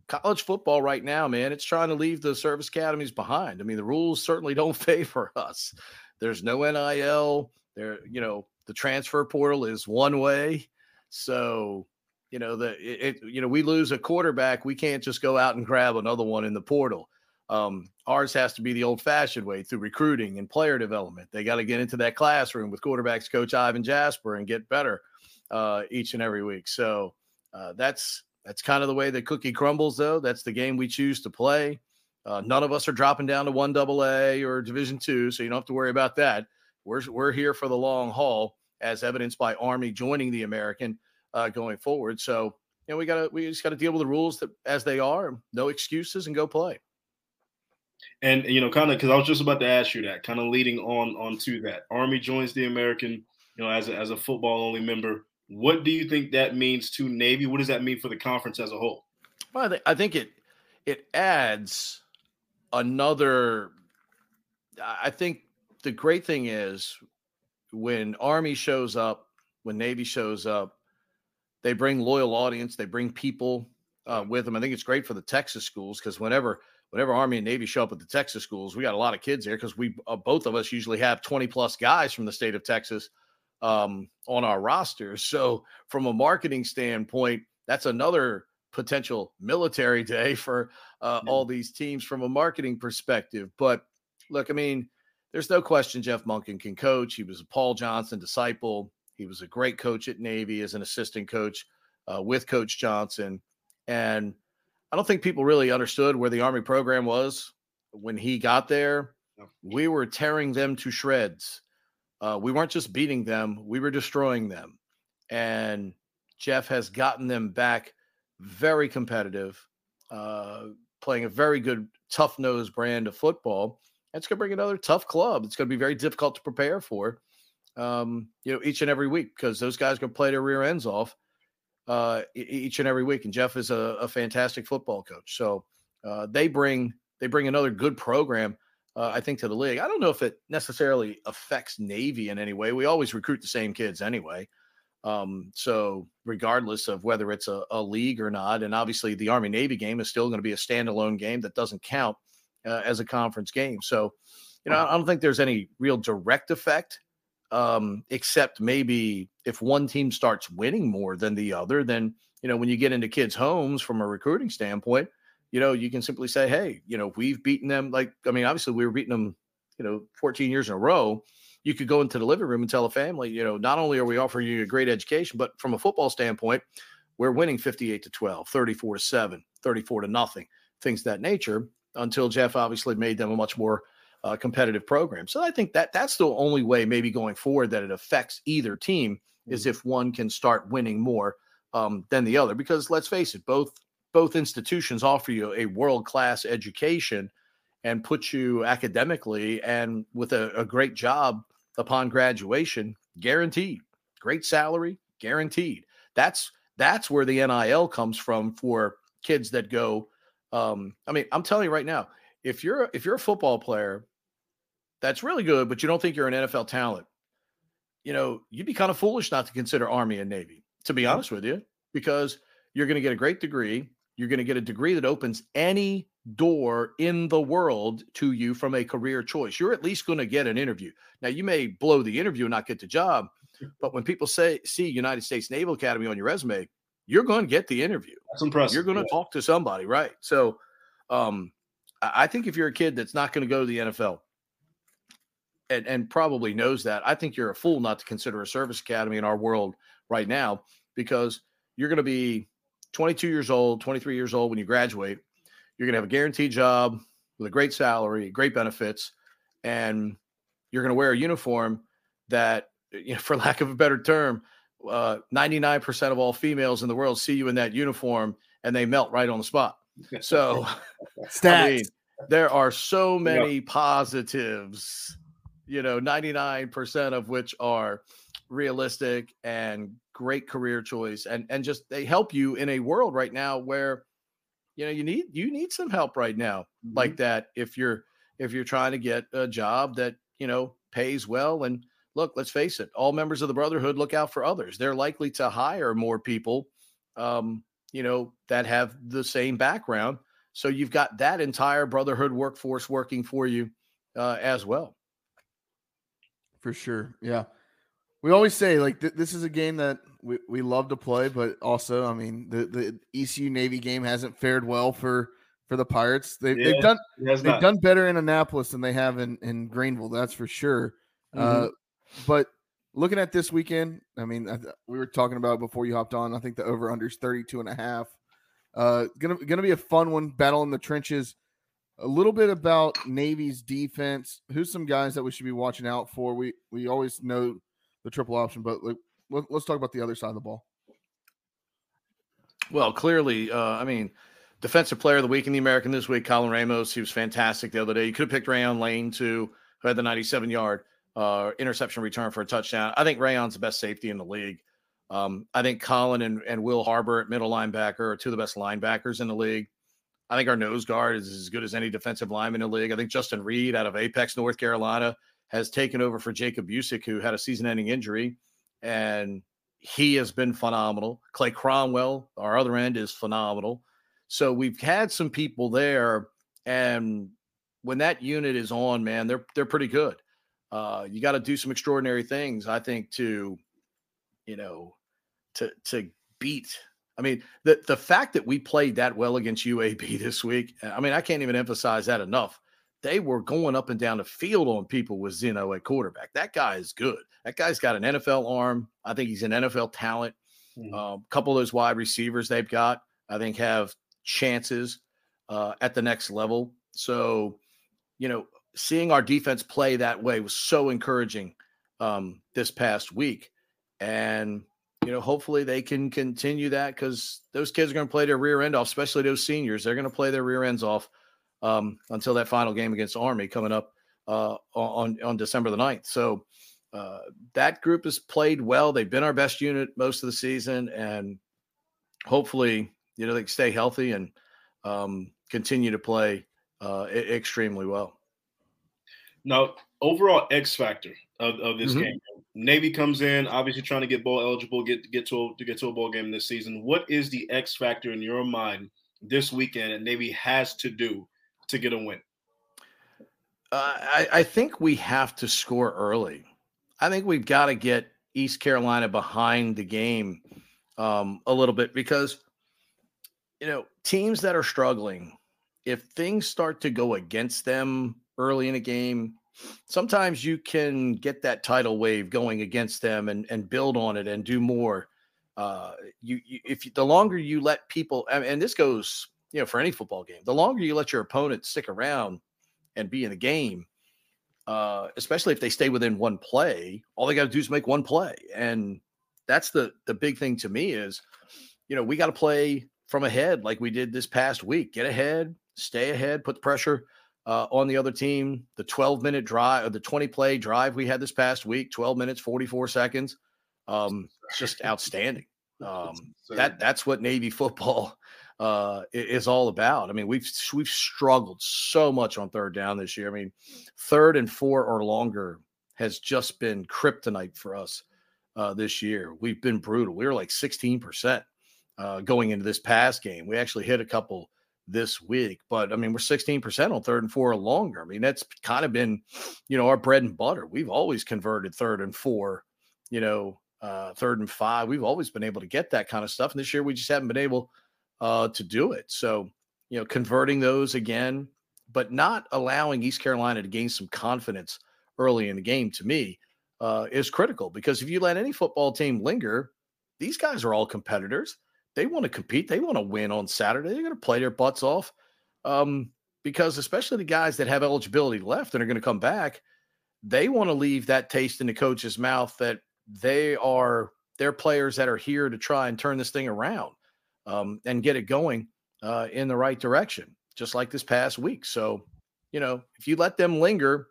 college football right now, man, it's trying to leave the service academies behind. I mean, the rules certainly don't favor us. There's no NIL. There, you know, the transfer portal is one way. So, you know, the it, you know, we lose a quarterback, we can't just go out and grab another one in the portal. Um, ours has to be the old fashioned way through recruiting and player development. They got to get into that classroom with quarterbacks coach Ivan Jasper and get better uh, each and every week. So uh, that's that's kind of the way the cookie crumbles, though. That's the game we choose to play. Uh, none of us are dropping down to one double A or Division two, so you don't have to worry about that. We're we're here for the long haul, as evidenced by Army joining the American uh, going forward. So you know we got to we just got to deal with the rules that as they are, no excuses, and go play. And you know, kind of because I was just about to ask you that, kind of leading on on to that. Army joins the American, you know, as a, as a football only member. What do you think that means to Navy? What does that mean for the conference as a whole? Well, I, th- I think it it adds another. I think the great thing is when Army shows up, when Navy shows up, they bring loyal audience, they bring people uh, with them. I think it's great for the Texas schools because whenever whenever Army and Navy show up at the Texas schools, we got a lot of kids there because we uh, both of us usually have 20 plus guys from the state of Texas um, on our rosters. So from a marketing standpoint, that's another potential military day for uh, yeah. all these teams from a marketing perspective. But look, I mean, there's no question Jeff Monken can coach. He was a Paul Johnson disciple. He was a great coach at Navy as an assistant coach uh, with Coach Johnson. And I don't think people really understood where the Army program was when he got there. We were tearing them to shreds. Uh, we weren't just beating them, we were destroying them. And Jeff has gotten them back very competitive, uh, playing a very good, tough nosed brand of football. It's going to bring another tough club. It's going to be very difficult to prepare for, um, you know, each and every week because those guys to play their rear ends off uh, each and every week. And Jeff is a, a fantastic football coach. So uh, they bring they bring another good program, uh, I think, to the league. I don't know if it necessarily affects Navy in any way. We always recruit the same kids anyway. Um, so regardless of whether it's a, a, league or not, and obviously the Army Navy game is still going to be a standalone game that doesn't count uh, as a conference game. So, you know, I don't think there's any real direct effect um, except maybe if one team starts winning more than the other, then you know when you get into kids' homes from a recruiting standpoint, you know you can simply say, hey, you know we've beaten them. Like I mean, obviously we were beating them, you know, 14 years in a row. You could go into the living room and tell a family, you know, not only are we offering you a great education, but from a football standpoint, we're winning 58 to 12, 34 to 7, 34 to nothing, things that nature. Until Jeff obviously made them a much more uh, competitive program. So I think that that's the only way, maybe going forward, that it affects either team is mm-hmm. if one can start winning more um, than the other. Because let's face it, both both institutions offer you a world class education and put you academically and with a, a great job upon graduation, guaranteed. Great salary, guaranteed. That's that's where the NIL comes from for kids that go. Um, I mean, I'm telling you right now, if you're if you're a football player that's really good, but you don't think you're an NFL talent, you know, you'd be kind of foolish not to consider Army and Navy, to be honest with you, because you're going to get a great degree. You're going to get a degree that opens any door in the world to you from a career choice. You're at least going to get an interview. Now, you may blow the interview and not get the job, but when people say see United States Naval Academy on your resume, you're going to get the interview. That's impressive. You're going to yeah. talk to somebody, right? So, um, I think if you're a kid that's not going to go to the NFL, and, and probably knows that. I think you're a fool not to consider a service academy in our world right now because you're going to be 22 years old, 23 years old when you graduate. You're going to have a guaranteed job with a great salary, great benefits, and you're going to wear a uniform that, you know, for lack of a better term, uh, 99% of all females in the world see you in that uniform and they melt right on the spot. So, I mean, there are so many yep. positives you know, 99% of which are realistic and great career choice and and just they help you in a world right now where you know you need you need some help right now mm-hmm. like that if you're if you're trying to get a job that you know pays well and look let's face it all members of the brotherhood look out for others they're likely to hire more people um you know that have the same background so you've got that entire brotherhood workforce working for you uh, as well for sure. Yeah. We always say like th- this is a game that we, we love to play, but also, I mean, the, the ECU Navy game hasn't fared well for for the Pirates. They, yeah, they've done they've not. done better in Annapolis than they have in, in Greenville. That's for sure. Mm-hmm. Uh, but looking at this weekend, I mean, I, we were talking about before you hopped on. I think the over under is 32 and a half. Uh, gonna gonna be a fun one. Battle in the trenches. a little bit about Navy's defense. Who's some guys that we should be watching out for? We we always know the triple option, but like, let, us talk about the other side of the ball. Well, clearly, uh, I mean, defensive player of the week in the American this week, Colin Ramos. He was fantastic the other day. You could have picked Rayuan Lane too, who had the 97 yard uh, interception return for a touchdown. I think Rayuan's the best safety in the league. Um, I think Colin and, and Will Harbor at middle linebacker are two of the best linebackers in the league. I think our nose guard is as good as any defensive lineman in the league. I think Justin Reed out of Apex, North Carolina, has taken over for Jacob Busic, who had a season ending injury. And he has been phenomenal. Clay Cromwell, our other end, is phenomenal. So we've had some people there. And when that unit is on, man, they're they're pretty good. Uh, you got to do some extraordinary things, I think, to you know, to to beat I mean, the the fact that we played that well against UAB this week, I mean, I can't even emphasize that enough. They were going up and down the field on people with Zeno at quarterback. That guy is good. That guy's got an NFL arm. I think he's an NFL talent. Mm-hmm. Um, a couple of those wide receivers they've got, I think, have chances uh, at the next level. So, you know, seeing our defense play that way was so encouraging um, this past week. And you know, hopefully they can continue that because those kids are going to play their rear end off, especially those seniors. They're going to play their rear ends off um, until that final game against Army coming up uh, on on December the 9th. So uh, that group has played well. They've been our best unit most of the season, and hopefully, you know, they stay healthy and um, continue to play uh, extremely well. Now, overall X factor of, of this mm-hmm. game. Navy comes in, obviously trying to get bowl eligible, get get to a, to get to a bowl game this season. What is the X factor in your mind this weekend that Navy has to do to get a win? Uh, I, I think we have to score early. I think we've got to get East Carolina behind the game um, a little bit because you know teams that are struggling, if things start to go against them early in a game, sometimes you can get that tidal wave going against them and, and build on it and do more. Uh, you, you if you, the longer you let people, and, and this goes, you know, for any football game, the longer you let your opponent stick around and be in the game, uh, especially if they stay within one play, all they got to do is make one play, and that's the the big thing to me is, you know, we got to play from ahead like we did this past week. Get ahead, stay ahead, put the pressure uh, on the other team. The 12 minute drive or the 20 play drive we had this past week, 12 minutes, 44 seconds. Um, it's just outstanding. Um, that that's what Navy football uh, is all about. I mean, we've we've struggled so much on third down this year. I mean, third and four or longer has just been kryptonite for us uh, this year. We've been brutal. We were like 16 percent uh, going into this past game. We actually hit a couple this week. But I mean, we're 16% on third and four or longer. I mean, that's kind of been, you know, our bread and butter. We've always converted third and four, you know, uh, third and five. We've always been able to get that kind of stuff. And this year we just haven't been able uh, to do it. So, you know, converting those again, but not allowing East Carolina to gain some confidence early in the game to me uh, is critical because if you let any football team linger, these guys are all competitors they want to compete. They want to win on Saturday. They're going to play their butts off. Um, because especially the guys that have eligibility left and are going to come back, they want to leave that taste in the coach's mouth that they are they're players that are here to try and turn this thing around um, and get it going uh, in the right direction, just like this past week. So, you know, if you let them linger,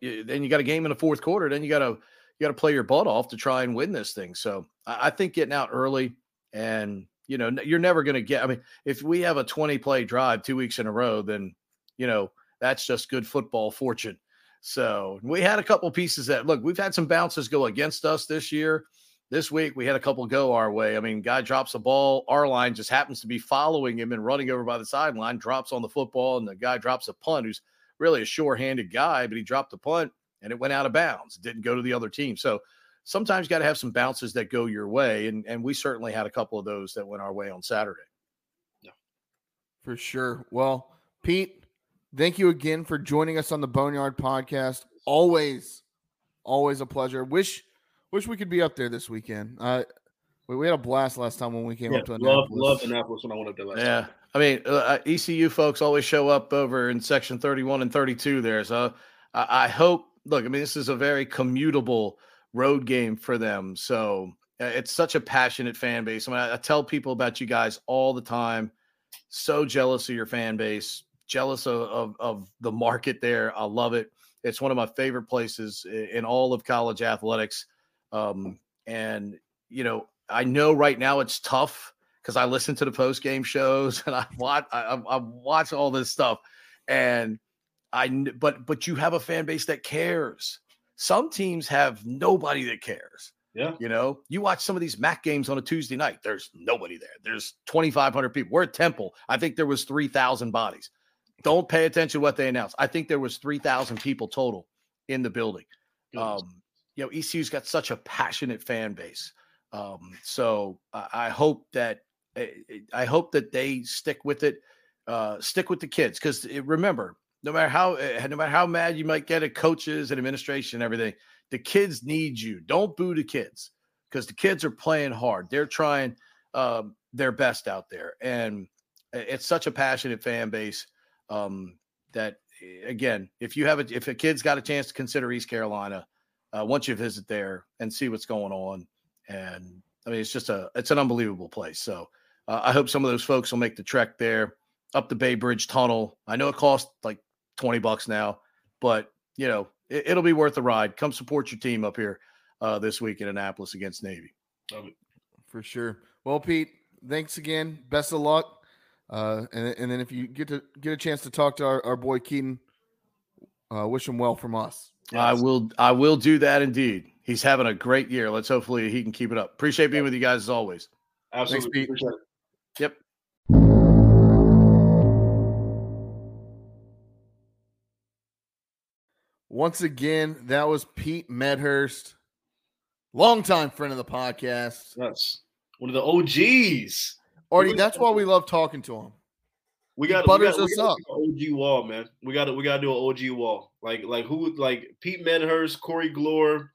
then you got a game in the fourth quarter. Then you got to you got to play your butt off to try and win this thing. So, I, I think getting out early and, you know, you're never going to get, I mean, if we have a 20 play drive two weeks in a row, then, you know, that's just good football fortune. So we had a couple pieces that look, we've had some bounces go against us this year. This week we had a couple go our way. I mean, guy drops a ball, our line just happens to be following him and running over by the sideline, drops on the football, and the guy drops a punt who's really a sure-handed guy, but he dropped the punt and it went out of bounds. It didn't go to the other team. So sometimes you got to have some bounces that go your way. And, and we certainly had a couple of those that went our way on Saturday. Yeah, for sure. Well, Pete, thank you again for joining us on the Boneyard podcast. Always, always a pleasure. Wish, wish we could be up there this weekend. Uh, we, we had a blast last time when we came yeah, up to Annapolis. Love, love Annapolis when I went up there last yeah. time. I mean, uh, uh ECU folks always show up over in section 31 and 32 there. So I, I hope, look, I mean, this is a very commutable road game for them. So uh, it's such a passionate fan base. I mean, I, I tell people about you guys all the time. So jealous of your fan base, jealous of, of, of the market there. I love it. It's one of my favorite places in all of college athletics. Um, and, you know, I know right now it's tough because I listen to the post game shows and I watch I, I watch all this stuff, and I but but you have a fan base that cares. Some teams have nobody that cares. Yeah, you know, you watch some of these MAC games on a Tuesday night. There's nobody there. There's 2,500 people. We're at Temple. I think there was 3,000 bodies. Don't pay attention to what they announced. I think there was 3,000 people total in the building. Um, you know, ECU's got such a passionate fan base. Um, so I, I hope that eh, eh, I hope that they stick with it, uh, stick with the kids because remember, no matter how eh, no matter how mad you might get at coaches and administration and everything, the kids need you. Don't boo the kids because the kids are playing hard. They're trying um, their best out there, and it's such a passionate fan base um, that again, if you have a if a kid's got a chance to consider East Carolina, uh, once you visit there and see what's going on, and I mean, it's just a it's an unbelievable place. So uh, I hope some of those folks will make the trek there up the Bay Bridge Tunnel. I know it costs like twenty bucks now, but you know it, will be worth the ride. Come support your team up here uh, this week in Annapolis against Navy. Love it for sure. Well, Pete, thanks again. Best of luck. Uh, and, and then if you get to get a chance to talk to our, our boy Keaton, uh, wish him well from us. Yes. I will. I will do that indeed he's having a great year. Let's hopefully he can keep it up. Appreciate being with you guys as always. Absolutely. Thanks, Yep. Once again, that was Pete Medhurst, longtime friend of the podcast. Yes, one of the OGs. Artie, that's why we love talking to him. We got butters we gotta, us up. OG wall, man. We got to we got to do an OG wall. Like like who like Pete Medhurst, Corey Glore,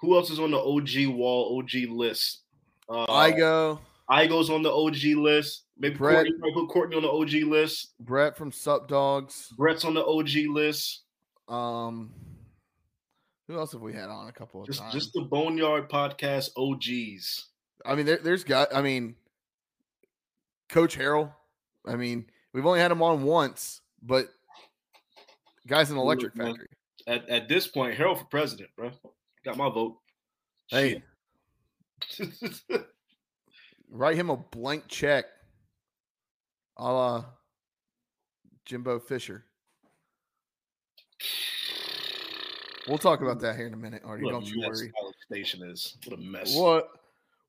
who else is on the OG wall, OG list? Uh, Igo. Igo's on the OG list. Maybe Brett, Courtney, put Courtney on the OG list. Brett from Sup Dogs. Brett's on the OG list. Um, who else have we had on a couple of just, times? Just the Boneyard Podcast OGs. I mean, there, there's got. I mean, Coach Harrell. I mean, we've only had him on once, but guy's an electric factory. At, at this point, Harrell for president, bro. Got my vote. Hey. Write him a blank check. A la Jimbo Fisher. We'll talk about that here in a minute, Artie. What don't you worry. Station is what a mess. What?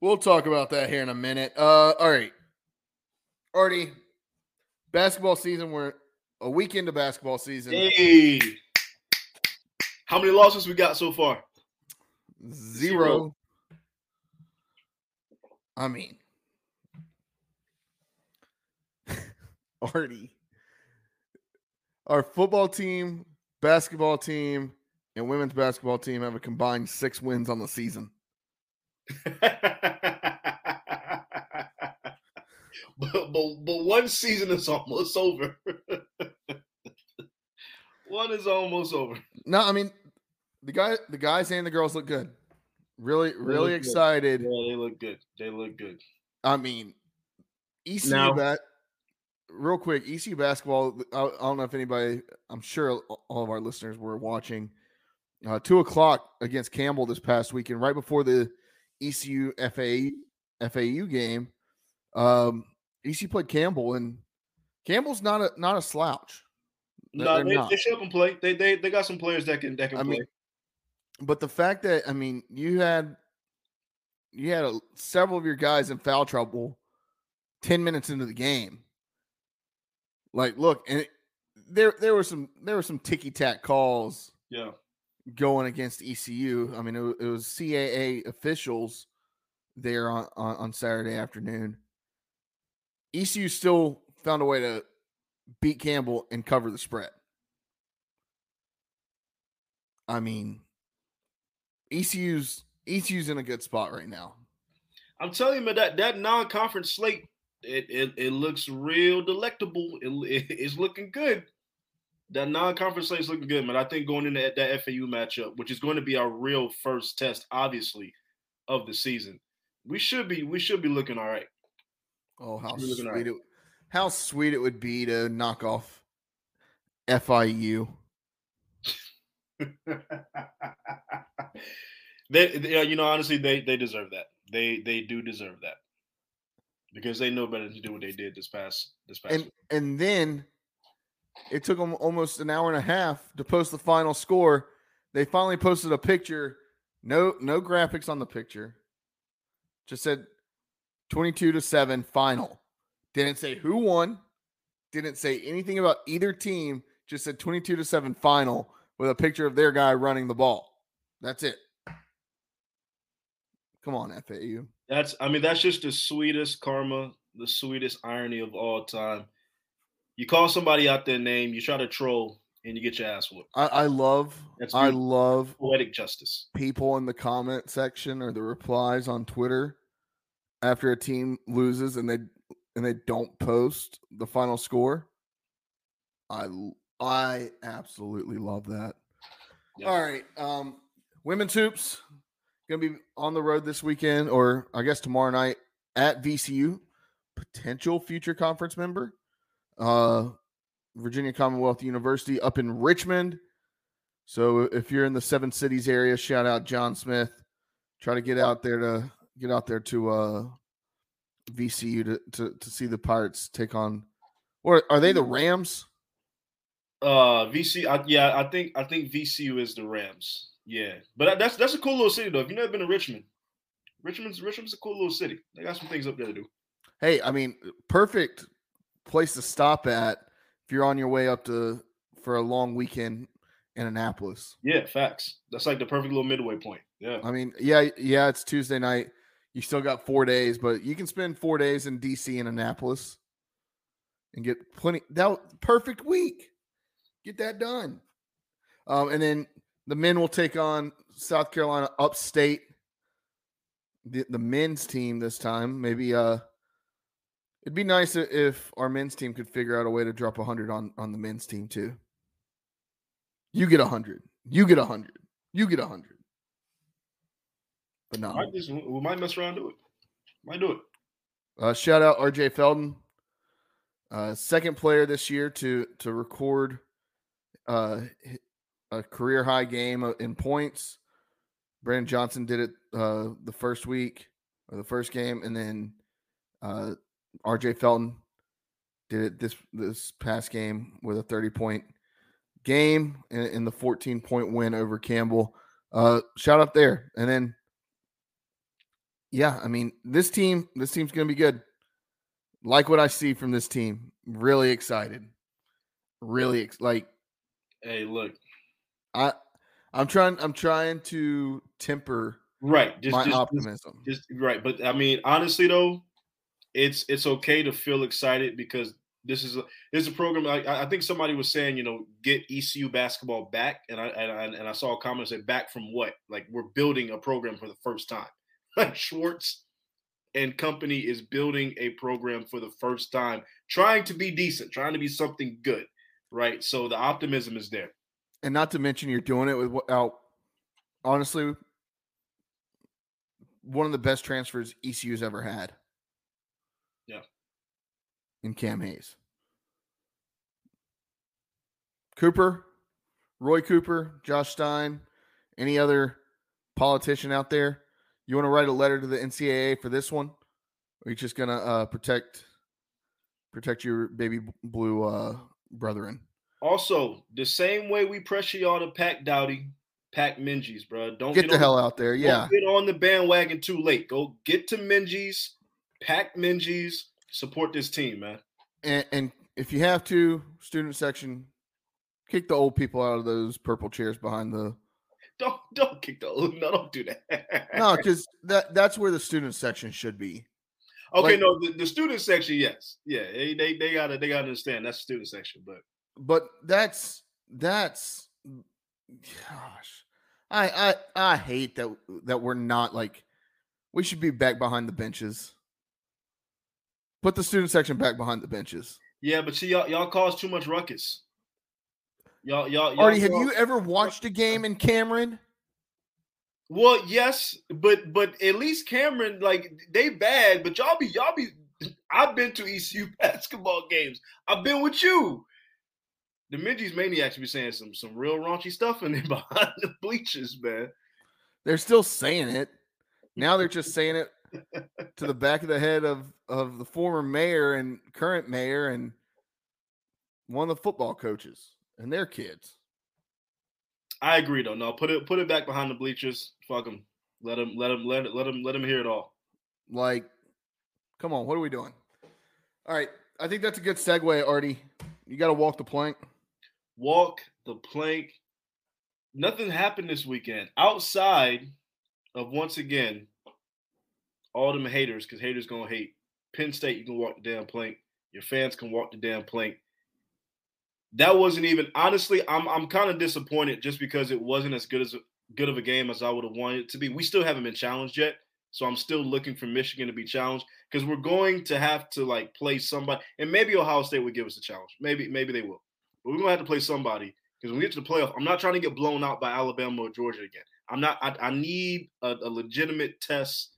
We'll talk about that here in a minute. Uh, all right, Artie. Basketball season. We're a week into basketball season. Hey, how many losses we got so far? Zero. I mean, Artie, our football team, basketball team, and women's basketball team have a combined six wins on the season. but, but but one season is almost over. one is almost over. No, I mean the guy, the guys and the girls look good. Really, really excited. Good. Yeah, they look good. They look good. I mean, ECU now, bat. Real quick, ECU basketball. I, I, don't know if anybody. I'm sure all of our listeners were watching. Uh, two o'clock against Campbell this past weekend, right before the ECU FA FAU game. Um, ECU played Campbell, and Campbell's not a not a slouch. No, they, they, show up and play. They they they got some players that can that can I play. Mean, but the fact that I mean, you had you had a, several of your guys in foul trouble ten minutes into the game. Like, look, and it, there there were some there were some ticky tack calls. Yeah, going against ECU. I mean, it, it was CAA officials there on, on on Saturday afternoon. ECU still found a way to beat Campbell and cover the spread. I mean, ECU's ECU's in a good spot right now. I'm telling you, man, that that non-conference slate it it, it looks real delectable. It, it's looking good. That non-conference slate is looking good, man. I think going into that, that FAU matchup, which is going to be our real first test, obviously, of the season, we should be we should be looking all right. Oh, how sweet it how sweet it would be to knock off FIU. they, they- you know, honestly, they they deserve that. They they do deserve that because they know better to do what they did this past this past. And week. and then it took them almost an hour and a half to post the final score. They finally posted a picture. No no graphics on the picture. Just said 22 to 7 final. Didn't say who won. Didn't say anything about either team. Just said 22 to 7 final with a picture of their guy running the ball. That's it. Come on, FAU. That's I mean that's just the sweetest karma, the sweetest irony of all time. You call somebody out their name, you try to troll, and you get your ass whooped. I, I love That's I love Poetic justice. people in the comment section or the replies on Twitter after a team loses and they and they don't post the final score. I I absolutely love that. All right, um women's hoops going to be on the road this weekend or I guess tomorrow night at VCU, potential future conference member. Uh Virginia Commonwealth University up in Richmond. So if you're in the Seven Cities area, shout out John Smith. Try to get out there to get out there to uh VCU to to, to see the Pirates take on or are they the Rams? Uh, VC, I, yeah, I think I think VCU is the Rams. Yeah, but that's that's a cool little city though. If you've never been to Richmond, Richmond's Richmond's a cool little city. They got some things up there to do. Hey, I mean, perfect place to stop at if you're on your way up to for a long weekend in Annapolis. Yeah, facts. That's like the perfect little midway point. Yeah, I mean, yeah, yeah, it's Tuesday night. You still got four days, but you can spend four days in DC and Annapolis and get plenty. That perfect week. Get that done. Um, and then the men will take on South Carolina upstate. The, the men's team this time. Maybe uh it'd be nice if our men's team could figure out a way to drop 100 on on the men's team too. You get 100. You get 100. You get 100. But no. might just, we might mess around and do it. Might do it. Uh, shout out RJ Felton, uh, second player this year to to record uh, a career high game uh, in points. Brandon Johnson did it uh, the first week or the first game, and then uh, RJ Felton did it this this past game with a thirty point game in, in the fourteen point win over Campbell. Uh, shout out there, and then yeah, I mean this team, this team's gonna be good. Like what I see from this team, really excited. Really ex- like Hey, look, I, I'm trying. I'm trying to temper right? Just, my just, just, optimism. just right. But I mean, honestly though, it's it's okay to feel excited because this is a this is a program. I, I think somebody was saying, you know, get ECU basketball back, and I and I, and I saw a comment say back from what? Like we're building a program for the first time. Like Schwartz and company is building a program for the first time, trying to be decent, trying to be something good, right? So the optimism is there. and not to mention, you're doing it without. Honestly, one of the best transfers ECU's ever had. Yeah. In Cam Hayes. Cooper, Roy Cooper, Josh Stein, any other politician out there, you want to write a letter to the NCAA for this one? Or are you just gonna uh, protect protect your baby blue uh, brethren? Also, the same way we pressure y'all to pack Dowdy, pack Minges, bro. Don't Get the on hell out there, don't yeah. get on the bandwagon too late. Go get to Minges, pack Minges, support this team, man. and, and if you have to, student section, kick the old people out of those purple chairs behind the. Don't don't kick the no, don't do that. No, because that that's where the student section should be. okay, like- no, the, the student section, yes, yeah, they, they they gotta they gotta understand that's the student section, but But that's that's, gosh, I I I hate that that we're not like, we should be back behind the benches. Put the student section back behind the benches. Yeah, but see, y'all, y'all cause too much ruckus. Y'all, y'all, y'all Artie, have y'all- you ever watched a game in Cameron? Well, yes, but but at least Cameron, like they bad, but y'all be y'all be. I've been to ECU basketball games. I've been with you. The Minges maniacs be saying some some real raunchy stuff in there behind the bleachers, man. They're still saying it. Now they're just saying it to the back of the head of of the former mayor and current mayor and one of the football coaches and their kids. I agree, though. No, put it put it back behind the bleachers. Fuck them. Let them let them let it let them let them hear it all. Like, come on, what are we doing? All right, I think that's a good segue, Artie. You got to walk the plank. Walk the plank. Nothing happened this weekend outside of once again all them haters because haters gonna hate. Penn State, you can walk the damn plank. Your fans can walk the damn plank. That wasn't even honestly. I'm I'm kind of disappointed just because it wasn't as good as good of a game as I would have wanted it to be. We still haven't been challenged yet, so I'm still looking for Michigan to be challenged because we're going to have to like play somebody, and maybe Ohio State would give us a challenge. Maybe maybe they will, but we're gonna have to play somebody because when we get to the playoff, I'm not trying to get blown out by Alabama or Georgia again. I'm not. I, I need a, a legitimate test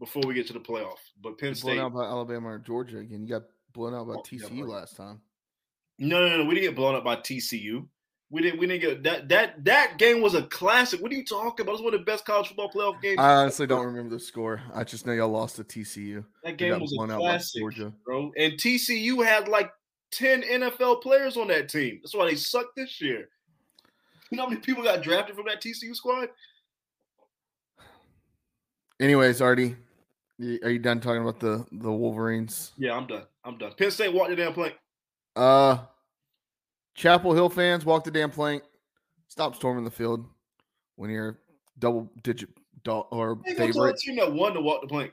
before we get to the playoff. But Penn Blown State, out by Alabama or Georgia again. You got blown out by Oh, TCU right. last time. No, no, no. We didn't get blown up by TCU. We didn't. We didn't get that. That that game was a classic. What are you talking about? It was one of the best college football playoff games. I honestly don't remember the score. I just know y'all lost to TCU. that game was a blown out by classic, Georgia. bro. And TCU had like ten NFL players on that team. That's why they suck this year. You know how many people got drafted from that TCU squad? Anyways, Artie, are you done talking about the the Wolverines? Yeah, I'm done. I'm done. Penn State walked the damn plank. Uh, Chapel Hill fans, walk the damn plank. Stop storming the field when you're double digit do- or Ain't gonna tell a favorite. team that won to walk the plank.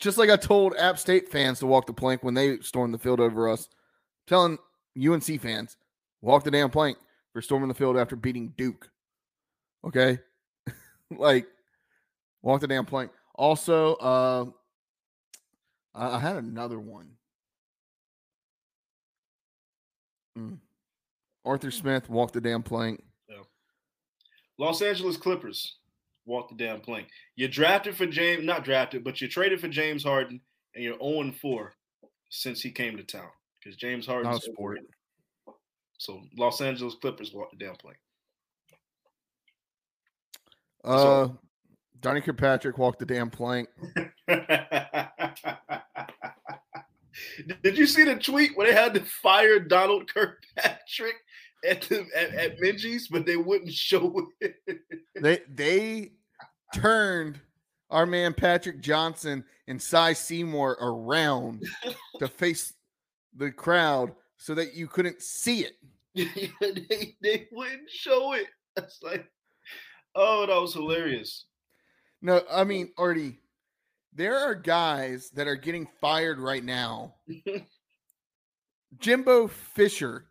Just like I told App State fans to walk the plank when they stormed the field over us, telling UNC fans walk the damn plank for storming the field after beating Duke. Okay, like walk the damn plank. Also, uh, I had another one. Mm. Arthur Smith walked the damn plank. Los Angeles Clippers walked the damn plank. You drafted for James, not drafted, but you traded for James Harden, and you're 0 4 since he came to town because James Harden. Sport. So Los Angeles Clippers walked the damn plank. Uh, Donnie Kirkpatrick walked the damn plank. Did you see the tweet where they had to fire Donald Kirkpatrick at the at, at Minges, but they wouldn't show it? They they turned our man Patrick Johnson and Cy Seymour around to face the crowd so that you couldn't see it. they, they wouldn't show it. That's like, oh, that was hilarious. No, I mean, Artie, there are guys that are getting fired right now. Jimbo Fisher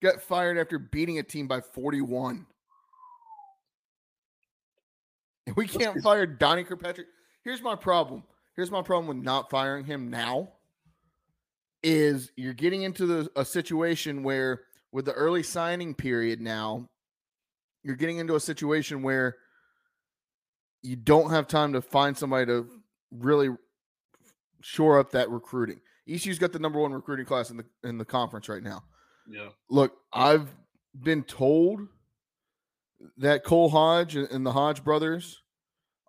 got fired after beating a team by 41. And we can't fire Donnie Kirkpatrick. Here's my problem. Here's my problem with not firing him now. Is you're getting into the, a situation where with the early signing period now, you're getting into a situation where you don't have time to find somebody to really shore up that recruiting. ECU's got the number one recruiting class in the in the conference right now. Yeah. Look, I've been told that Cole Hodge and and the Hodge brothers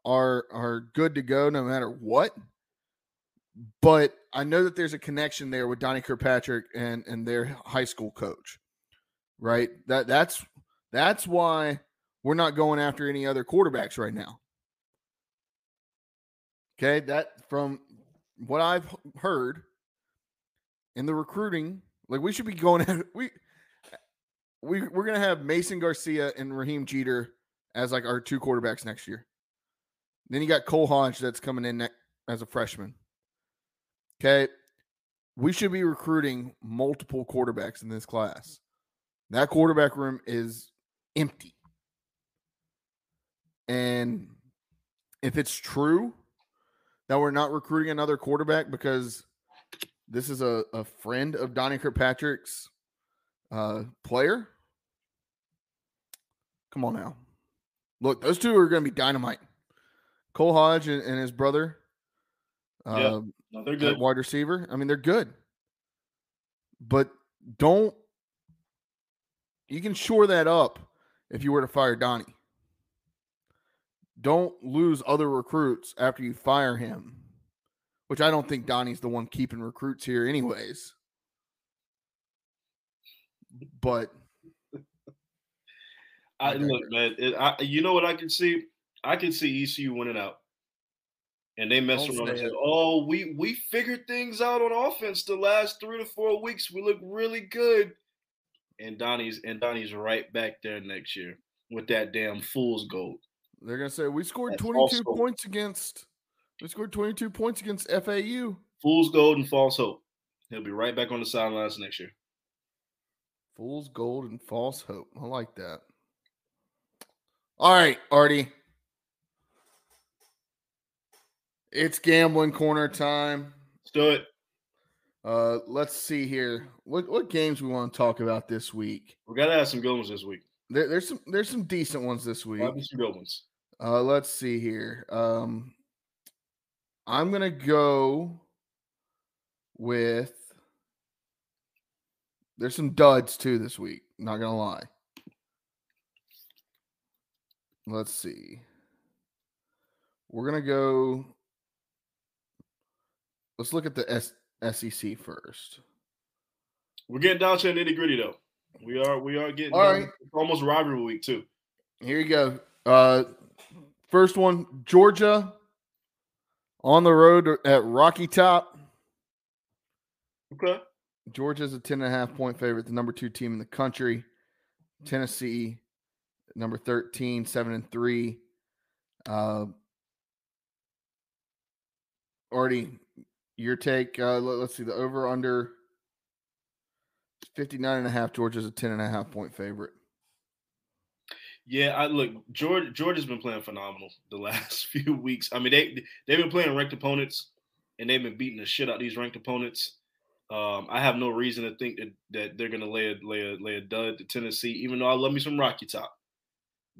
are are good to go no matter what. But I know that there's a connection there with Donnie Kirkpatrick and and their high school coach. Right? That that's that's why we're not going after any other quarterbacks right now. Okay, that from what I've heard in the recruiting, like we should be going at we we we're gonna have Mason Garcia and Raheem Jeter as like our two quarterbacks next year. Then you got Cole Hodge that's coming in ne- as a freshman. Okay, we should be recruiting multiple quarterbacks in this class. That quarterback room is empty. And if it's true that we're not recruiting another quarterback because this is a, a friend of Donnie Kirkpatrick's uh, player? Come on now. Look, those two are going to be dynamite. Cole Hodge and, and his brother, Yeah, uh, No, they're good. wide receiver. I mean, they're good, but don't. You can shore that up if you were to fire Donnie. Don't lose other recruits after you fire him, which I don't think Donnie's the one keeping recruits here, anyways. But I look, man. It, I, you know what I can see? I can see ECU winning out, and they mess around and say, "Oh, we we figured things out on offense the last three to four weeks. We look really good." And Donnie's and Donnie's right back there next year with that damn fool's gold. They're gonna say we scored That's 22 also- points against. We scored 22 points against FAU. Fool's gold and false hope. He'll be right back on the sidelines next year. Fool's gold and false hope. I like that. All right, Artie. It's gambling corner time. Let's do it. Uh, let's see here. What what games we want to talk about this week? We gotta have some good ones this week. There, there's some there's some decent ones this week. Some good ones. Uh, let's see here. Um, I'm gonna go with. There's some duds too this week. Not gonna lie. Let's see. We're gonna go. Let's look at the S- SEC first. We're getting down to the nitty gritty though. We are we are getting All right. almost rivalry week too. Here you go. Uh, first one, Georgia on the road at Rocky Top. Okay. Georgia's a 10 and a half point favorite, the number two team in the country. Tennessee, number 13, 7 and 3. Uh, Artie your take. Uh, let, us see the over under 59 and a half. Georgia's a 10 and a half point favorite. Yeah, I look George Georgia's been playing phenomenal the last few weeks. I mean, they they've been playing ranked opponents and they've been beating the shit out of these ranked opponents. Um, I have no reason to think that, that they're gonna lay a lay a lay a dud to Tennessee, even though I love me some Rocky Top.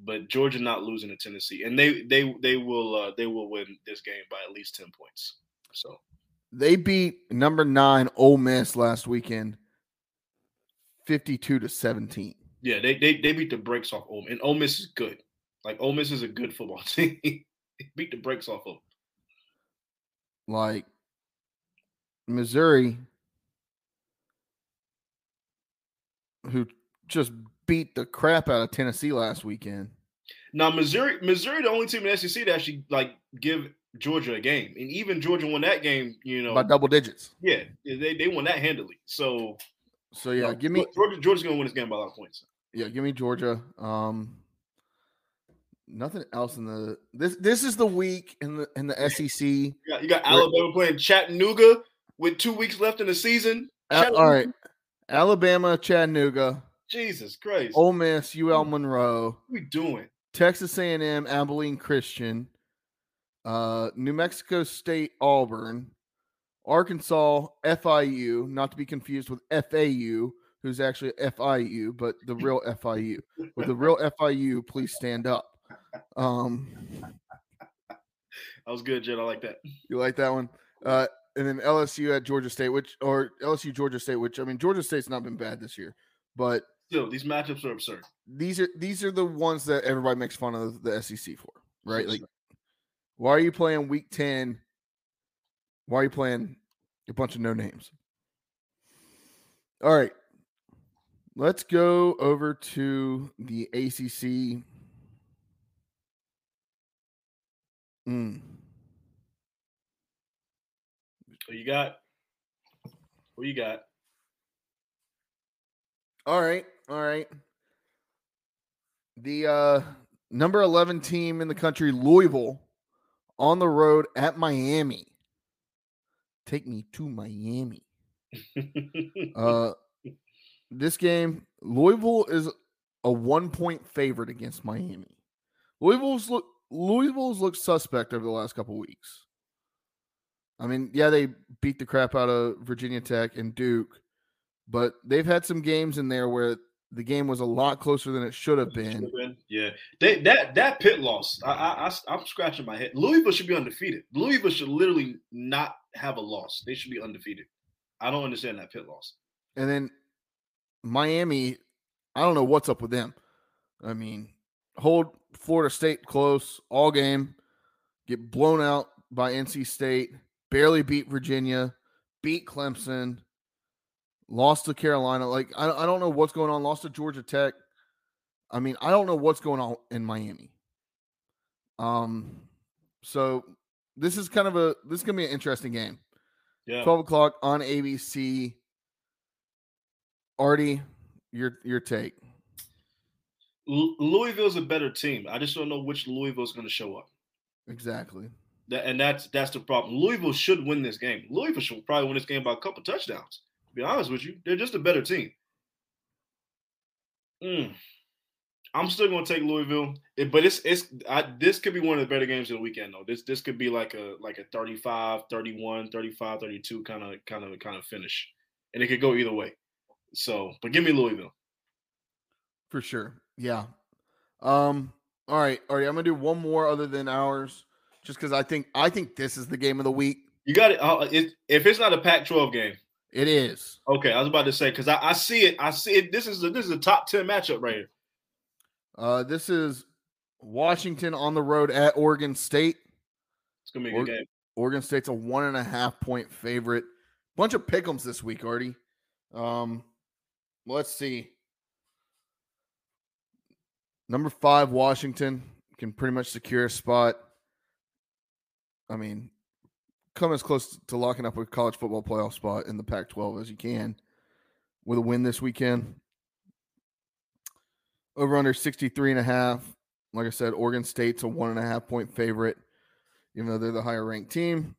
But Georgia not losing to Tennessee, and they they they will uh, they will win this game by at least ten points. So They beat number nine Ole Miss last weekend, 52 to 17. Yeah, they they they beat the brakes off Ole Miss, and Ole Miss is good. Like Ole Miss is a good football team. they beat the brakes off of. like Missouri, who just beat the crap out of Tennessee last weekend. Now Missouri, Missouri, the only team in SEC to actually like give Georgia a game, and even Georgia won that game. You know, by double digits. yeah, they they won that handily. So So yeah, no, give me Georgia. Georgia's gonna win this game by a lot of points. yeah, give me Georgia. Um, nothing else in the this this is the week in the in the SEC. You got, you got. Alabama playing Chattanooga with two weeks left in the season. Al- all right, Alabama, Chattanooga, Jesus Christ, Ole Miss, UL Monroe. what we doing? Texas A&M, Abilene Christian, uh, New Mexico State, Auburn, Arkansas, FIU, not to be confused with FAU, who's actually FIU, but the real FIU. With the real FIU, please stand up. Um, That was good, Jed. I like that. you like that one? Uh, and then LSU at Georgia State, which or LSU Georgia State, which I mean Georgia State's not been bad this year, but Still, these matchups are absurd. these are these are the ones that everybody makes fun of the SEC for, right? Like, why are you playing Week Ten? Why are you playing a bunch of no names? All right, let's go over to the ACC. Mm. Who you got? Who you got? All right, all right. The uh, number eleven team in the country, Louisville, on the road at Miami. Take me to Miami. Uh, this game, Louisville is a one point favorite against Miami. Louisville's look Louisville's looked suspect over the last couple weeks. I mean, yeah, they beat the crap out of Virginia Tech and Duke, but they've had some games in there where the game was a lot closer than it should have been. Yeah, they, that that Pitt loss, I, I, I am scratching my head. Louisville should be undefeated. Louisville should literally not have a loss. They should be undefeated. I don't understand that Pitt loss. And then Miami, I don't know what's up with them. I mean, hold Florida State close all game, get blown out by NC State, barely beat Virginia, beat Clemson, lost to Carolina. Like, I, I don't know what's going on. Lost to Georgia Tech. I mean, I don't know what's going on in Miami. Um, so this is kind of a this is gonna be an interesting game. Yeah, twelve o'clock on ABC. Artie, your your take. Louisville's a better team. I just don't know which Louisville's going to show up. Exactly. That, and that's that's the problem. Louisville should win this game. Louisville should probably win this game by a couple touchdowns. To be honest with you, they're just a better team. Mm. I'm still going to take Louisville, it, but it's it's I, this could be one of the better games of the weekend though. This this could be like a like a 35, 31, 35, 32 kind of kind of kind of finish. And it could go either way. So, but give me Louisville. For sure. Yeah. Um all right, all right. I'm gonna do one more other than ours, just because I think I think this is the game of the week. You got it. Uh, it if it's not a Pac-12 game, it is. Okay, I was about to say because I, I, see it. I see it. This is a, this is a top ten matchup right here. Uh, this is Washington on the road at Oregon State. It's gonna be a good or- game. Oregon State's a one and a half point favorite. Bunch of pickums this week, Artie. Um, let's see. Number five, Washington can pretty much secure a spot. I mean, come as close to locking up a college football playoff spot in the Pac 12 as you can with a win this weekend. Over under 63 and a half. Like I said, Oregon State's a one and a half point favorite, even though they're the higher ranked team.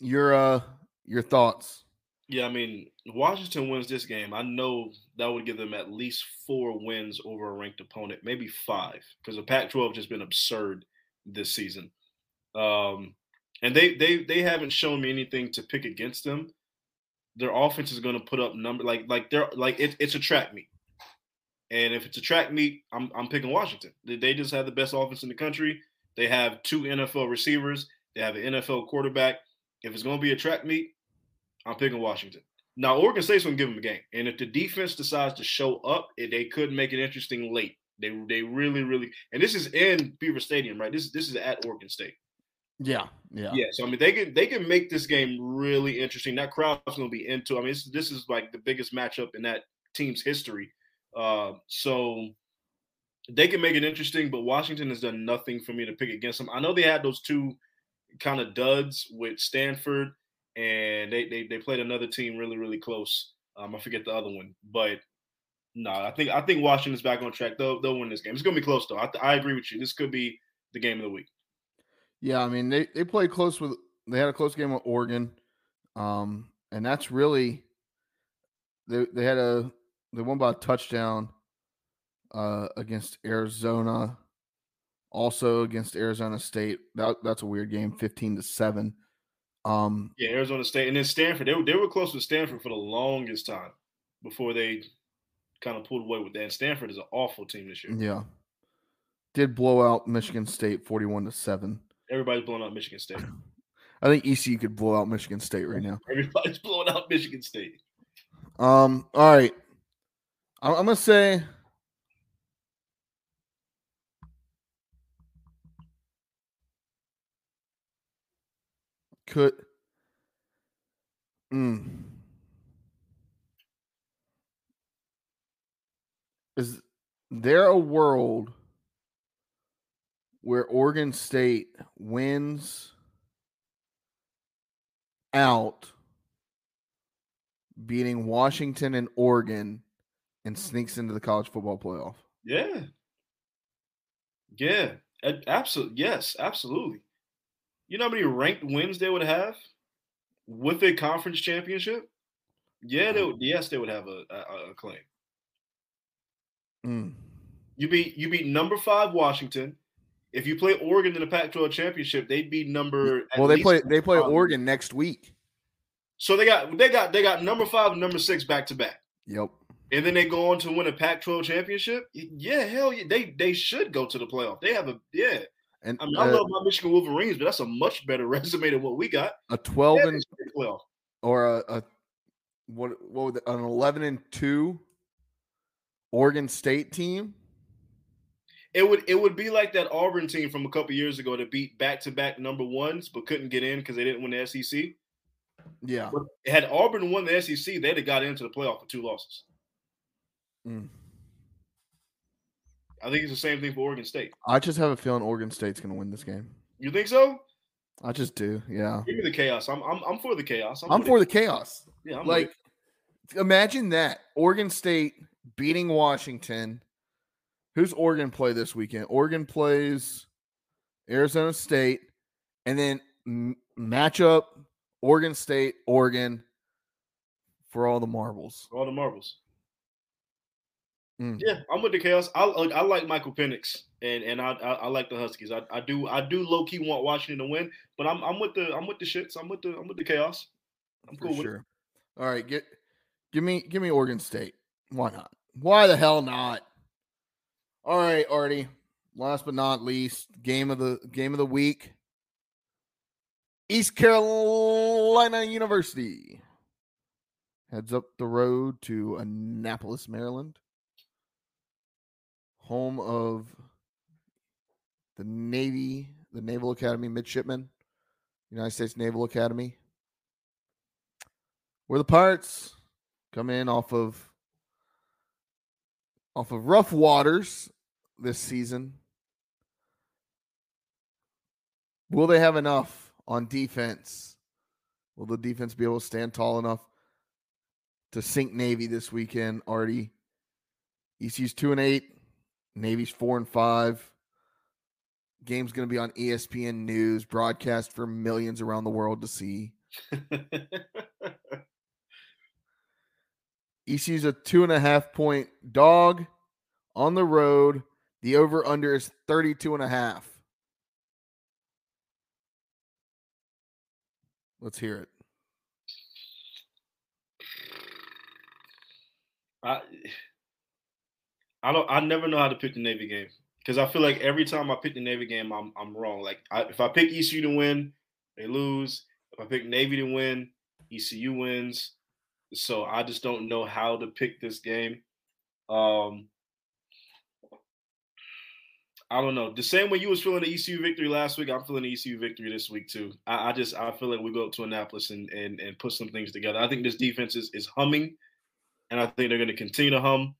Your uh your thoughts? Yeah, I mean, Washington wins this game. I know that would give them at least four wins over a ranked opponent, maybe five, because the Pac-12 just been absurd this season. Um, and they they they haven't shown me anything to pick against them. Their offense is going to put up number like like they're like it, it's a track meet, and if it's a track meet, I'm I'm picking Washington. They just have the best offense in the country. They have two NFL receivers. They have an NFL quarterback. If it's going to be a track meet, I'm picking Washington. Now Oregon State's going to give them a game, and if the defense decides to show up, eh, they could make it interesting late. They they really really, and this is in Beaver Stadium, right? This this is at Oregon State. Yeah, yeah, yeah. So I mean, they can they can make this game really interesting. That crowd's going to be into. I mean, this, this is like the biggest matchup in that team's history. Uh, so they can make it interesting, but Washington has done nothing for me to pick against them. I know they had those two kind of duds with Stanford, and they they they played another team really really close. Um, I forget the other one, but no, I think I think Washington's back on track. They'll they'll win this game. It's to be close though. I, I agree with you. This could be the game of the week. Yeah, I mean they they played close with they had a close game with Oregon, um, and that's really they they had a they won by a touchdown uh, against Arizona, also against Arizona State. That that's a weird game, fifteen to seven. Um, yeah, Arizona State, and then Stanford. They were they were close to Stanford for the longest time before they kind of pulled away with that. And Stanford is an awful team this year. Yeah, did blow out Michigan State forty-one to seven. Everybody's blowing out Michigan State. I think ECU could blow out Michigan State right now. Everybody's blowing out Michigan State. Um. All right. I'm, gonna say. Could. Mm, is there a world where Oregon State wins out, beating Washington and Oregon, and sneaks into the college football playoff. Yeah. Yeah. Absolutely. Yes, absolutely. You know how many ranked wins they would have with a conference championship? Yeah, they would, yes, they would have a, a, a claim. Mm. You beat you beat number five Washington, if you play Oregon in the Pac-12 championship, they'd be number. Well, they play they play. Oregon next week. So they got they got they got number five and number six back to back, Yep. And then they go on to win a Pac-12 championship. Yeah, hell yeah, they they should go to the playoff. They have a yeah. And I mean, I uh, love my Michigan Wolverines, but that's a much better resume than what we got. a twelve Yeah, and they should make the playoff. or a, a what what would an eleven and two Oregon State team. It would it would be like that Auburn team from a couple years ago that beat back to back number ones but couldn't get in because they didn't win the SEC. Yeah. But had Auburn won the SEC, they'd have got into the playoff with two losses. Mm. I think it's the same thing for Oregon State. I just have a feeling Oregon State's going to win this game. You think so? I just do. Yeah. Give me the chaos. I'm I'm, I'm for the chaos. I'm with for it. the chaos. yeah. I'm like imagine that Oregon State beating Washington. Who's Oregon play this weekend? Oregon plays Arizona State, and then m- match up Oregon State, Oregon for all the marbles. all the marbles. Mm. Yeah, I'm with the chaos. I like I like Michael Penix and and I I, I like the Huskies. I, I do I do low key want Washington to win, but I'm I'm with the I'm with the shits. I'm with the I'm with the chaos. I'm For cool with it. sure. All right, get give me give me Oregon State. Why not? Why the hell not? All right, Artie. Last but not least, game of the game of the week. East Carolina University heads up the road to Annapolis, Maryland, home of the Navy, the Naval Academy midshipmen, United States Naval Academy where the Pirates come in off of off of rough waters this season. Will they have enough on defense? Will the defense be able to stand tall enough to sink Navy this weekend? Artie, ECU's two and eight, Navy's four and five. Game's going to be on ESPN News, broadcast for millions around the world to see. ECU's a two and a half point dog on the road. The over under is 32 and a half. Let's hear it. I I don't I never know how to pick the Navy game because I feel like every time I pick the Navy game, I'm I'm wrong. Like I, if I pick ECU to win, they lose. If I pick Navy to win, ECU wins. So I just don't know how to pick this game. Um, I don't know. The same way you was feeling the ECU victory last week, I'm feeling the ECU victory this week too. I, I just I feel like we go up to Annapolis and and and put some things together. I think this defense is is humming, and I think they're going to continue to hum.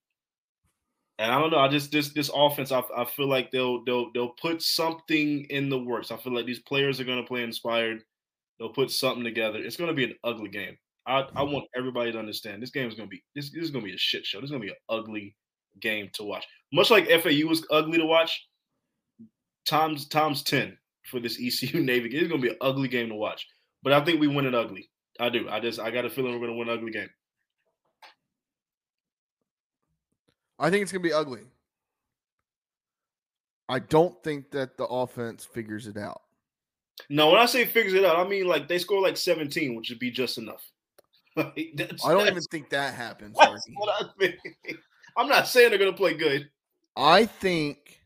And I don't know. I just this this offense. I, I feel like they'll they'll they'll put something in the works. I feel like these players are going to play inspired. They'll put something together. It's going to be an ugly game. I, I mm-hmm. want everybody to understand this game is going to be this, this is going to be a shit show. This is going to be an ugly game to watch. Much like FAU was ugly to watch, times times ten for this ECU Navy game. It's going to be an ugly game to watch. But I think we win it ugly. I do. I just I got a feeling we're going to win an ugly game. I think it's going to be ugly. I don't think that the offense figures it out. No, when I say figures it out, I mean like they score like 17, which would be just enough. Like, I don't even think that happens. That's Artie. what I. I'm not saying they're gonna play good. I think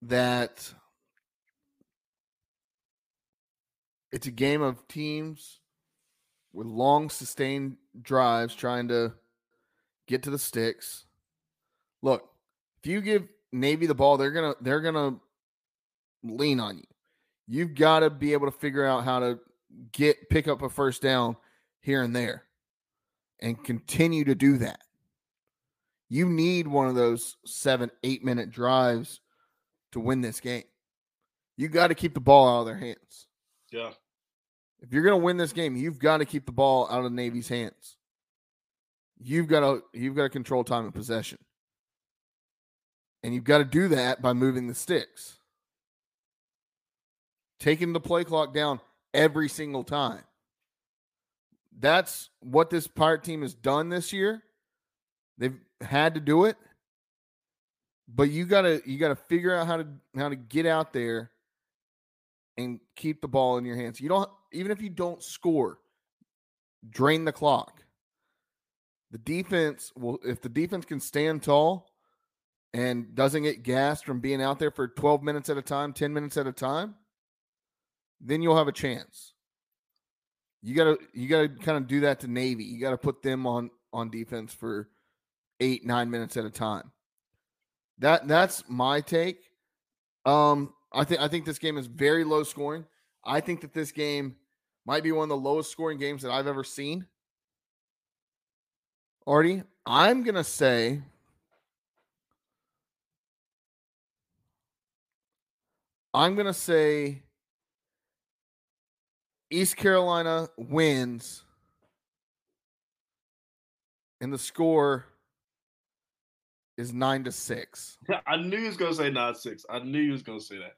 that it's a game of teams with long sustained drives trying to get to the sticks. Look, if you give Navy the ball, they're going to they're to lean on you. You've got to be able to figure out how to get pick up a first down here and there and continue to do that. You need one of those seven, eight minute drives to win this game. You got to keep the ball out of their hands. Yeah. If you're going to win this game, you've got to keep the ball out of Navy's hands. You've got to you've got to control time and possession. And you've got to do that by moving the sticks. Taking the play clock down every single time. That's what this Pirate team has done this year. They've had to do it. but you gotta you gotta figure out how to how to get out there and keep the ball in your hands. You don't even if you don't score, drain the clock. The defense will if the defense can stand tall and doesn't get gassed from being out there for 12 minutes at a time, 10 minutes at a time, then you'll have a chance. You gotta you gotta kind of do that to Navy. You gotta put them on on defense for eight, nine minutes at a time. That that's my take. Um, I think I think this game is very low scoring. I think that this game might be one of the lowest scoring games that I've ever seen. Artie, I'm gonna say I'm gonna say East Carolina wins, and the score is nine to six. I knew he was gonna say nine six. I knew he was gonna say that.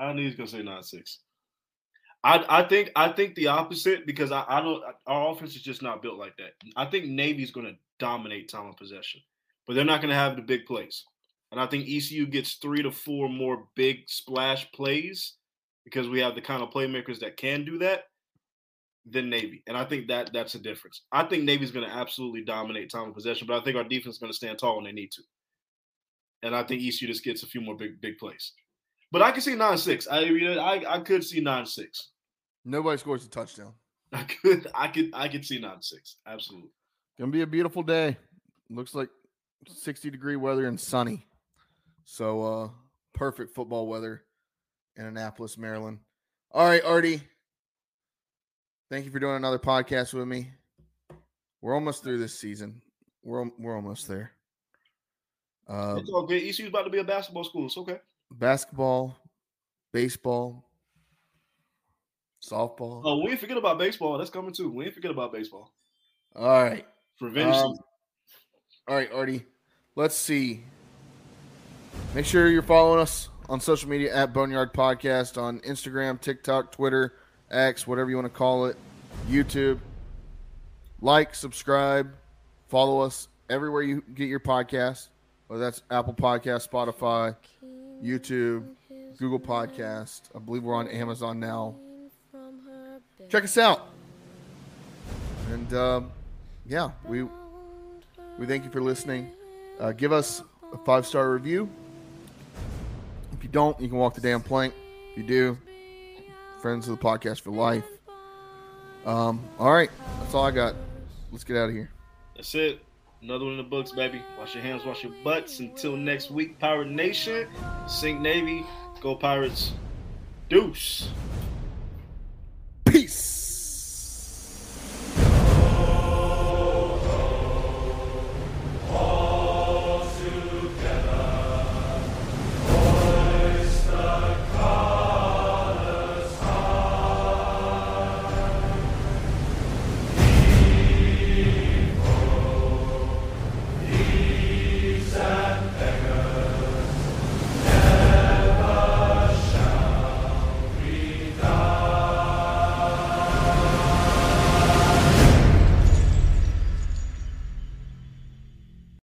I knew he was gonna say nine six. I I think I think the opposite because I, I don't our offense is just not built like that. I think Navy's gonna dominate time of possession, but they're not gonna have the big plays. And I think ECU gets three to four more big splash plays because we have the kind of playmakers that can do that than Navy. And I think that that's a difference. I think Navy's going to absolutely dominate time of possession, but I think our defense is going to stand tall when they need to. And I think ECU just gets a few more big big plays. But I can see nine six. I mean, I I could see nine six. Nobody scores a touchdown. I could I could I could see nine six. Absolutely. Gonna be a beautiful day. Looks like 60 degree weather and sunny. So uh perfect football weather in Annapolis, Maryland. All right, Artie. Thank you for doing another podcast with me. We're almost through this season. We're we're almost there. Uh, it's all good. ECU's about to be a basketball school. It's okay. Basketball, baseball, softball. Oh, we ain't forget about baseball. That's coming too. We ain't forget about baseball. All right. Revenge. Um, all right, Artie. Let's see. Make sure you're following us on social media at Boneyard Podcast on Instagram, TikTok, Twitter, X, whatever you want to call it, YouTube. Like, subscribe, follow us everywhere you get your podcast, whether that's Apple Podcast, Spotify, YouTube, Google Podcast. I believe we're on Amazon now. Check us out. And um, yeah, we we thank you for listening. Uh, give us a five star review. If you don't, you can walk the damn plank. If you do, friends of the podcast for life. Um, all right, that's all I got. Let's get out of here. That's it. Another one in the books, baby. Wash your hands, wash your butts. Until next week, Pirate Nation, Sink Navy, go Pirates, deuce.